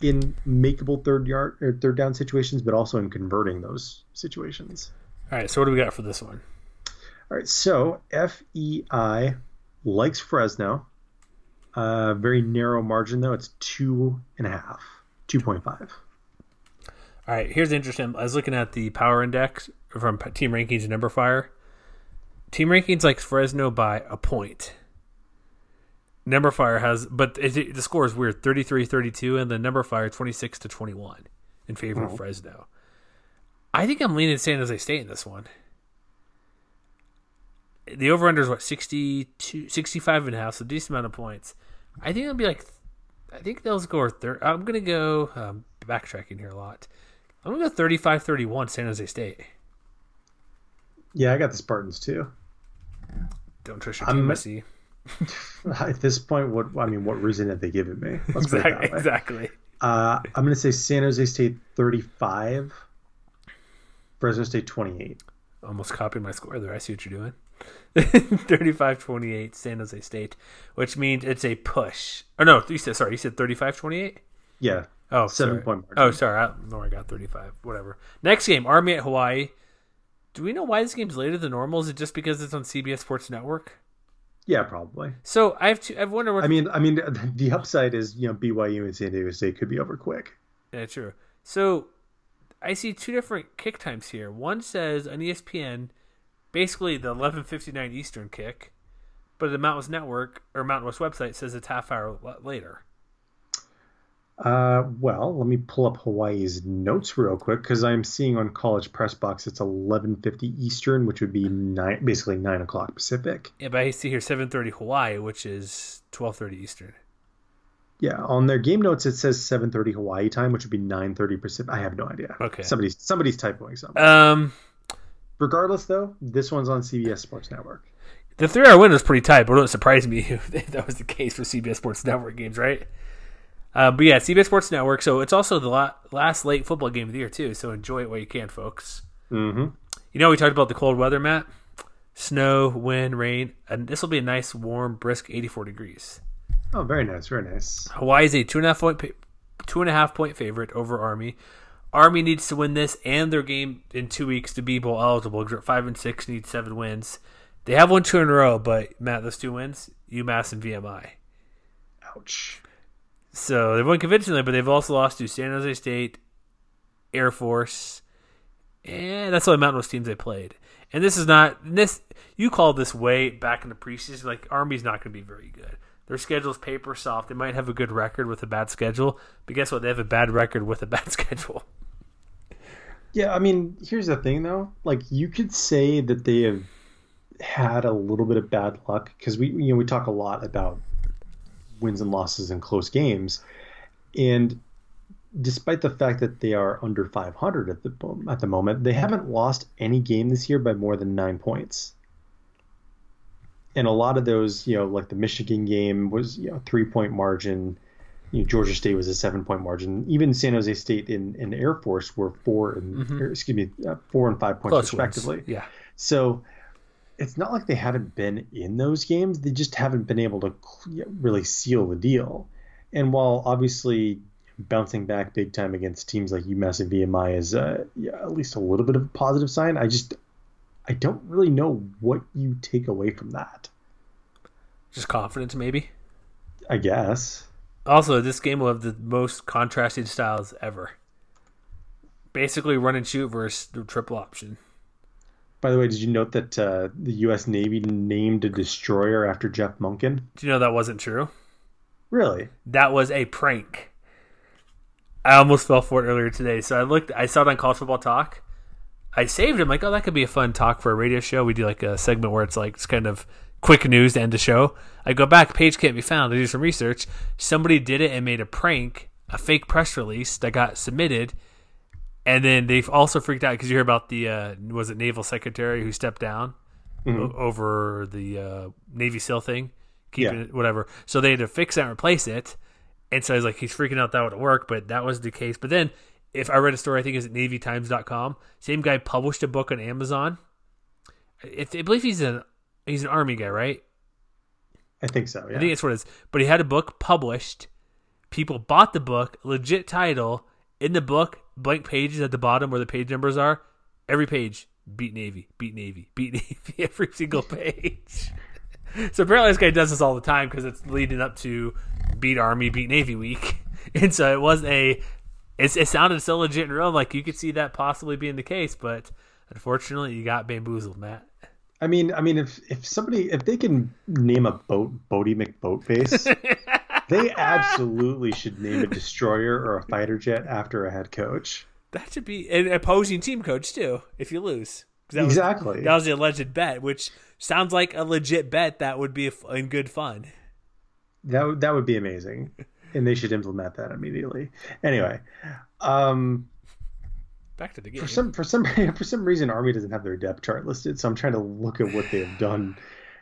in makeable third yard or third down situations, but also in converting those situations. All right, so what do we got for this one? All right, so FEI likes Fresno. Uh, very narrow margin though; it's two and a half, two point five. All right, here's interesting. I was looking at the power index from Team Rankings and Number Fire. Team Rankings likes Fresno by a point. Number Fire has, but it, the score is weird 33 32, and the Number Fire 26 to 21 in favor Oh. of Fresno. I think I'm leaning San Jose State in this one. The over under is what, 62, 65 and a half, so decent amount of points. I think it'll be like, I think they'll score third. I'm to go, um, backtracking here a lot. I'm to go 35 31 San Jose State. Yeah, I got the Spartans too. Don't trust your I'm- team, Missy. At this point, what I mean, what reason have they given me? Let's put it Exactly. exactly. Uh, I'm going to say San Jose State 35, Fresno State 28. Almost copying my score there. I see what you're doing. 35 28 San Jose State, which means it's a push. Oh, no, you said, sorry, you said 35 28? Yeah, Oh, Seven sorry. point margin. Oh, sorry. I don't know I got 35. Whatever. Next game, Army at Hawaii. Do we know why this game's later than normal? Is it just because it's on CBS Sports Network? Yeah, probably. So I have to. I've wondered what. I mean, I mean, the upside is you know BYU and San Diego State could be over quick. Yeah, true. So I see two different kick times here. One says on ESPN, basically the 11:59 Eastern kick, but the Mountain West Network or Mountain West website says it's half hour later. Uh, well, let me pull up Hawaii's notes real quick because I'm seeing on College Press Box it's 11:50 Eastern, which would be nine, basically nine o'clock Pacific. Yeah, but I see here 7:30 Hawaii, which is 12:30 Eastern. Yeah, on their game notes it says 7:30 Hawaii time, which would be 9:30 Pacific. I have no idea. Okay. somebody's somebody's typoing something. Um, Regardless, though, this one's on CBS Sports Network. The three-hour window is pretty tight, but it wouldn't surprise me if that was the case for CBS Sports Network games, right? Uh, but yeah, CBS Sports Network. So it's also the last late football game of the year too. So enjoy it while you can, folks. Mm-hmm. You know, we talked about the cold weather, Matt. Snow, wind, rain, and this will be a nice, warm, brisk, 84 degrees. Oh, very nice, very nice. Hawaii is a two and a half point two and a half point favorite over Army. Army needs to win this and their game in two weeks to be bowl eligible. Five and six need seven wins. They have won two in a row, but Matt, those two wins, UMass and VMI. Ouch. So they've won convincingly, but they've also lost to San Jose State, Air Force, and that's all the Mountain West teams they played. And this is not this. You called this way back in the preseason. Like Army's not going to be very good. Their schedule's paper soft. They might have a good record with a bad schedule, but guess what? They have a bad record with a bad schedule. Yeah, I mean, here's the thing though. Like you could say that they have had a little bit of bad luck because we you know we talk a lot about wins and losses in close games, and despite the fact that they are under 500 at the at the moment, they haven't lost any game this year by more than nine points. And a lot of those, you know, like the Michigan game was you know three point margin. You know, Georgia State was a seven point margin. Even San Jose State and, and Air Force were four and mm-hmm. or, excuse me, uh, four and five points Close respectively. Wins. Yeah. So it's not like they haven't been in those games; they just haven't been able to really seal the deal. And while obviously bouncing back big time against teams like UMass and VMI is uh, yeah, at least a little bit of a positive sign, I just I don't really know what you take away from that. Just confidence, maybe. I guess. Also, this game will have the most contrasting styles ever. Basically, run and shoot versus the triple option. By the way, did you note that uh, the U.S. Navy named a destroyer after Jeff Monken? Do you know that wasn't true? Really? That was a prank. I almost fell for it earlier today. So I looked, I saw it on College Football Talk. I saved it. I'm like, oh, that could be a fun talk for a radio show. We do like a segment where it's like it's kind of quick news to end the show. I go back, page can't be found. I do some research. Somebody did it and made a prank, a fake press release that got submitted and then they've also freaked out because you hear about the uh, was it naval secretary who stepped down mm-hmm. over the uh, Navy SEAL thing, keeping yeah. it whatever. So they had to fix that and replace it. And so he's like he's freaking out that would work, but that was the case. But then if I read a story, I think it's at NavyTimes.com. Same guy published a book on Amazon. If, I believe he's an he's an army guy, right? I think so. Yeah. I think that's what it is. But he had a book published. People bought the book, legit title. In the book, blank pages at the bottom where the page numbers are. Every page, beat Navy, beat Navy, beat Navy, every single page. so apparently this guy does this all the time because it's leading up to beat Army, beat Navy week. And so it was a, it, it sounded so legit and real, like you could see that possibly being the case, but unfortunately you got bamboozled, Matt. I mean, I mean, if if somebody if they can name a boat Boaty McBoatface, they absolutely should name a destroyer or a fighter jet after a head coach. That should be an opposing team coach too. If you lose, that exactly was, that was the alleged bet, which sounds like a legit bet that would be in good fun. That that would be amazing, and they should implement that immediately. Anyway, um, back to the game. For some for some for some reason, Army doesn't have their depth chart listed, so I'm trying to look at what they have done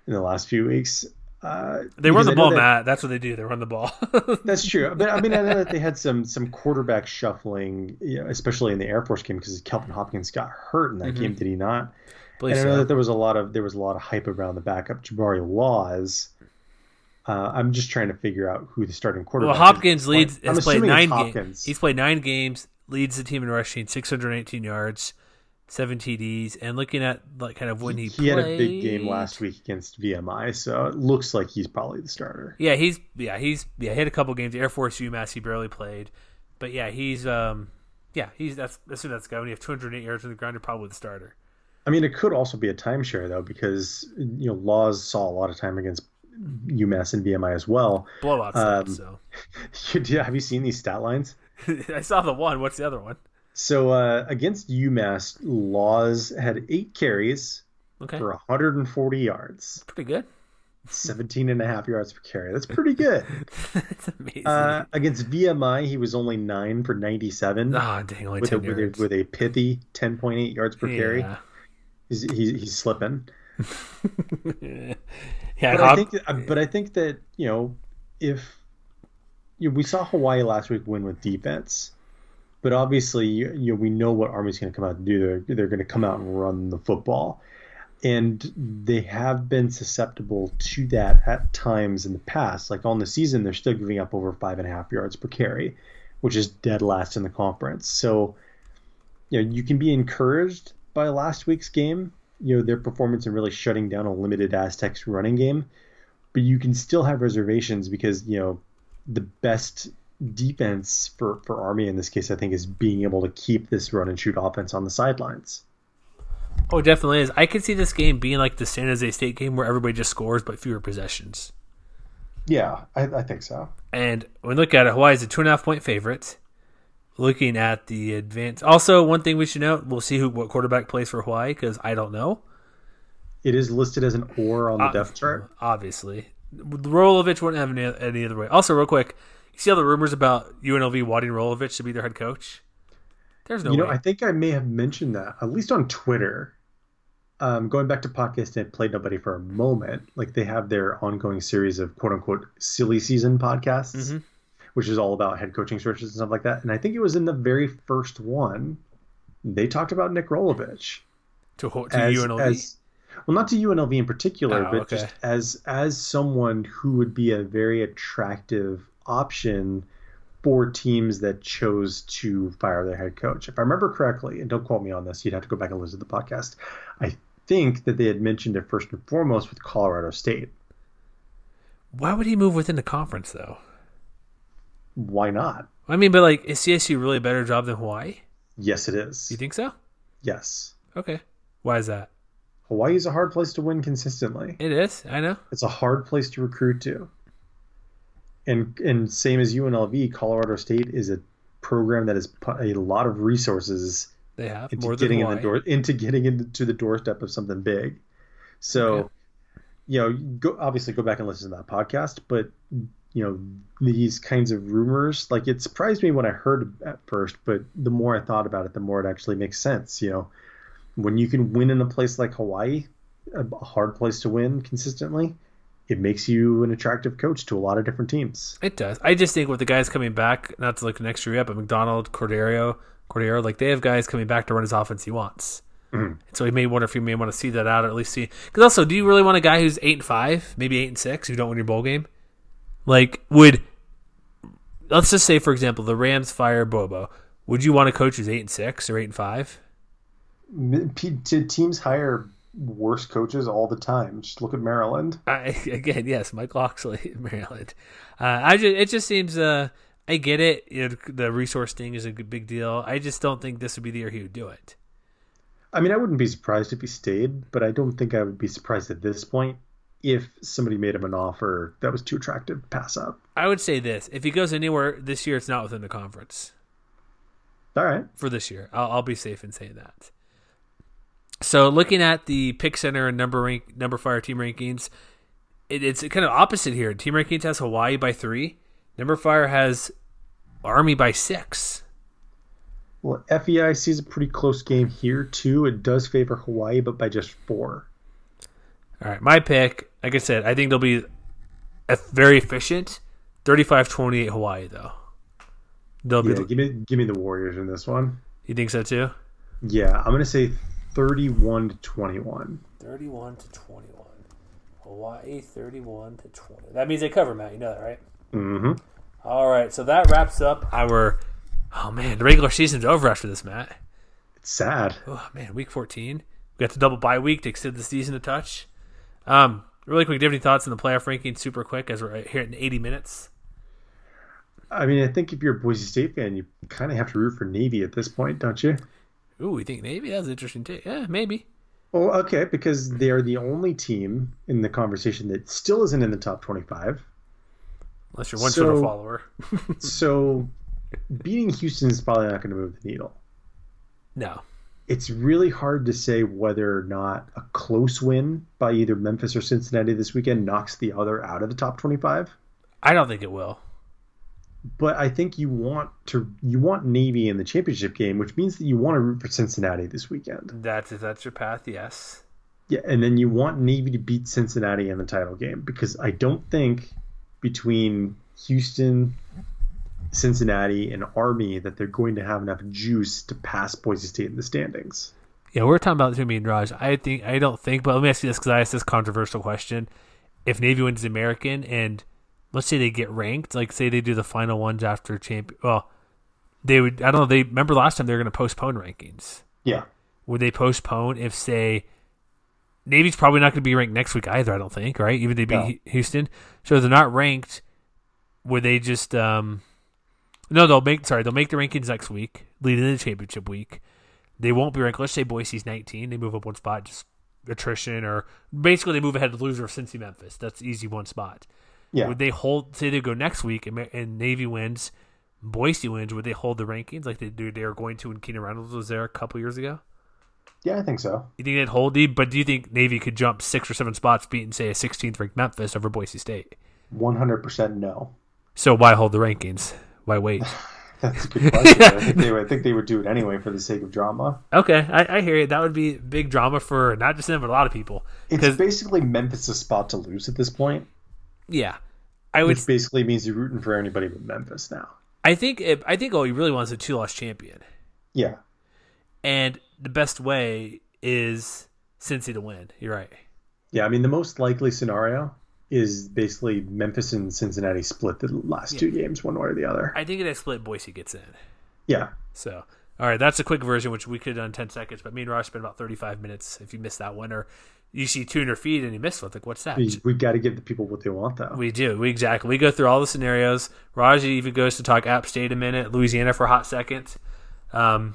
in the last few weeks. Uh, they run the ball, that, Matt. That's what they do. They run the ball. that's true. But I mean, I know that they had some some quarterback shuffling, you know, especially in the Air Force game because Kelvin Hopkins got hurt in that mm-hmm. game. Did he not? and I know so. that there was a lot of there was a lot of hype around the backup Jabari Laws. Uh, I'm just trying to figure out who the starting quarterback. Well, Hopkins is. leads. Has played nine games. He's played nine games. Leads the team in rushing, 618 yards seven TDs, and looking at like kind of when he, he, he had a big game last week against VMI, so it looks like he's probably the starter. Yeah, he's yeah he's yeah he had a couple games. Air Force UMass he barely played, but yeah he's um yeah he's that's that's who that's guy. When you have 208 yards on the ground, you're probably the starter. I mean, it could also be a timeshare though, because you know Laws saw a lot of time against UMass and VMI as well. Blowouts. Um, so, have you seen these stat lines? I saw the one. What's the other one? So uh, against UMass, Laws had eight carries okay. for 140 yards. Pretty good. 17 and a half yards per carry. That's pretty good. That's amazing. Uh, against VMI, he was only nine for 97. Ah, oh, dang, only with, 10 a, with, a, with, a, pithy 10.8 yards per yeah. carry. He's he's, he's slipping. yeah, But I think, uh, but I think that you know, if you know, we saw Hawaii last week win with defense, but obviously you, you know we know what Army's going to come out and do. They're they're going to come out and run the football, and they have been susceptible to that at times in the past. Like on the season, they're still giving up over five and a half yards per carry, which is dead last in the conference. So, you know, you can be encouraged by last week's game, you know, their performance in really shutting down a limited Aztecs running game, but you can still have reservations because, you know, the best defense for, for Army in this case, I think, is being able to keep this run and shoot offense on the sidelines. Oh, definitely is. I could see this game being like the San Jose State game where everybody just scores but fewer possessions. Yeah, I, I think so. And when we look at it, Hawaii is a two and a half point favorite. Looking at the advance, also one thing we should note: we'll see who what quarterback plays for Hawaii because I don't know. It is listed as an or on the uh, depth chart. Obviously, Rolovich wouldn't have any, any other way. Also, real quick, see all the rumors about UNLV wanting Rolovich to be their head coach? There's no. You know. I think I may have mentioned that at least on Twitter. Um, going back to Podcast Ain't Played Nobody for a moment, like they have their ongoing series of quote unquote silly season podcasts. Mm-hmm which is all about head coaching searches and stuff like that. And I think it was in the very first one they talked about Nick Rolovich to, to as, UNLV. As, well, not to UNLV in particular, oh, but okay. just as as someone who would be a very attractive option for teams that chose to fire their head coach. If I remember correctly, and don't quote me on this, you'd have to go back and listen to the podcast. I think that they had mentioned it first and foremost with Colorado State. Why would he move within the conference though? why not? I mean, but like, is CSU really a better job than Hawaii? Yes, it is. You think so? Yes. Okay. Why is that? Hawaii is a hard place to win consistently. It is. I know. It's a hard place to recruit to. And and same as UNLV, Colorado State is a program that has put a lot of resources they have into getting in the door into getting into the doorstep of something big. So, okay. you know, go obviously go back and listen to that podcast, but you know these kinds of rumors like it surprised me when i heard at first but the more i thought about it the more it actually makes sense you know when you can win in a place like hawaii a hard place to win consistently it makes you an attractive coach to a lot of different teams it does i just think with the guys coming back not to like an extra rep but mcdonald cordero cordero like they have guys coming back to run his offense he wants mm-hmm. so he may wonder if you may want to see that out or at least see because also do you really want a guy who's eight and five maybe eight and six who don't win your bowl game like, would let's just say, for example, the Rams fire Bobo. Would you want a coach who's eight and six or eight and five? Teams hire worse coaches all the time. Just look at Maryland. I, again, yes, Mike Locksley, Maryland. Uh, I just it just seems. Uh, I get it. You know, the resource thing is a big deal. I just don't think this would be the year he would do it. I mean, I wouldn't be surprised if he stayed, but I don't think I would be surprised at this point if somebody made him an offer that was too attractive to pass up. I would say this: if he goes anywhere this year, it's not within the conference. All right. For this year, I'll, I'll be safe in saying that. So, looking at the pick center and number rank number fire team rankings, it, it's kind of opposite here. Team rankings has Hawaii by three. Number fire has Army by six. Well, FEI sees a pretty close game here too. It does favor Hawaii, but by just four. All right, my pick, like I said, I think they'll be very efficient. 35-28 Hawaii though. They'll yeah, be give me give me the Warriors in this one. You think so too? Yeah, I'm gonna say 31 to 21. 31 to 21. Hawaii 31 to 20. That means they cover, Matt. You know that, right? Mm-hmm. All right, so that wraps up our. Oh man, the regular season's over after this, Matt. It's sad. Oh man, week 14. We got the double bye week to extend the season a touch. Um, really quick, do you have any thoughts on the playoff ranking? Super quick, as we're here in 80 minutes. I mean, I think if you're a Boise State fan, you kind of have to root for Navy at this point, don't you? Ooh, we think Navy? That's interesting too. Yeah, maybe. Well, okay, because they are the only team in the conversation that still isn't in the top 25. Unless you're one so, Twitter follower. so beating Houston is probably not going to move the needle. No it's really hard to say whether or not a close win by either Memphis or Cincinnati this weekend knocks the other out of the top 25. I don't think it will. But I think you want to you want Navy in the championship game, which means that you want to root for Cincinnati this weekend. That's if that's your path, yes. Yeah, and then you want Navy to beat Cincinnati in the title game because I don't think between Houston, Cincinnati, and Army that they're going to have enough juice to pass Boise State in the standings. Yeah, we're talking about between me and Raj. I think I don't think, but let me ask you this because I asked this controversial question: If Navy wins the American and let's say they get ranked, like say they do the final ones after champion, well, they would. I don't know. They remember last time they were going to postpone rankings. Yeah. Would they postpone if say Navy's probably not going to be ranked next week either? I don't think, right? Even if they beat No. Houston, so if they're not ranked. Would they just um? No, they'll make sorry they'll make the rankings next week, leading into the championship week. They won't be ranked. Let's say Boise's 19, they move up one spot, just attrition or basically they move ahead of the loser of Cincy Memphis. That's easy one spot. Yeah. Would they hold? Say they go next week and, and Navy wins, Boise wins. Would they hold the rankings like they do? They are going to when Keenan Reynolds was there a couple years ago. Yeah, I think so. You think they'd hold the? But do you think Navy could jump six or seven spots, beating say a 16th ranked Memphis over Boise State? 100% no. So why hold the rankings? Why wait? That's a good question. I think they would I think they would do it anyway for the sake of drama. okay, I, I hear you. That would be big drama for not just them, but a lot of people. It's basically Memphis' spot to lose at this point, Yeah, I would. which basically means you're rooting for anybody but Memphis now. I think. It, I think all he really wants is a two-loss champion, Yeah. and the best way is Cincy to win. You're right. Yeah, I mean the most likely scenario is basically Memphis and Cincinnati split the last two games one way or the other. I think it is split. Boise gets in. Yeah. So, all right, that's a quick version, which we could have done in 10 seconds, but me and Ross spent about 35 minutes if you missed that one, or you see tune or feed and you miss one. Like, what's that? We, we got to give the people what they want, though. We do. We exactly. We go through all the scenarios. Raj even goes to talk App State a minute, Louisiana for a hot second. Um,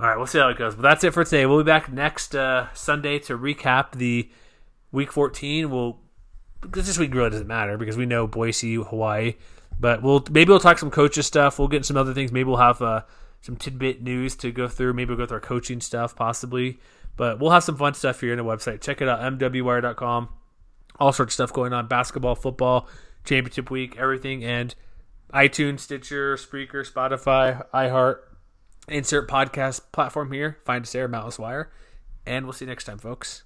all right, we'll see how it goes. But that's it for today. We'll be back next uh, Sunday to recap the Week 14. We'll because this week really doesn't matter because we know Boise, Hawaii. But we'll maybe we'll talk some coaches stuff. We'll get some other things. Maybe we'll have uh, some tidbit news to go through. Maybe we'll go through our coaching stuff possibly. But we'll have some fun stuff here in the website. Check it out, mwire.com all sorts of stuff going on. Basketball football championship week everything. And itunes stitcher spreaker spotify iheart. Insert podcast platform here. Find us there Mountain West Wire and we'll see you next time folks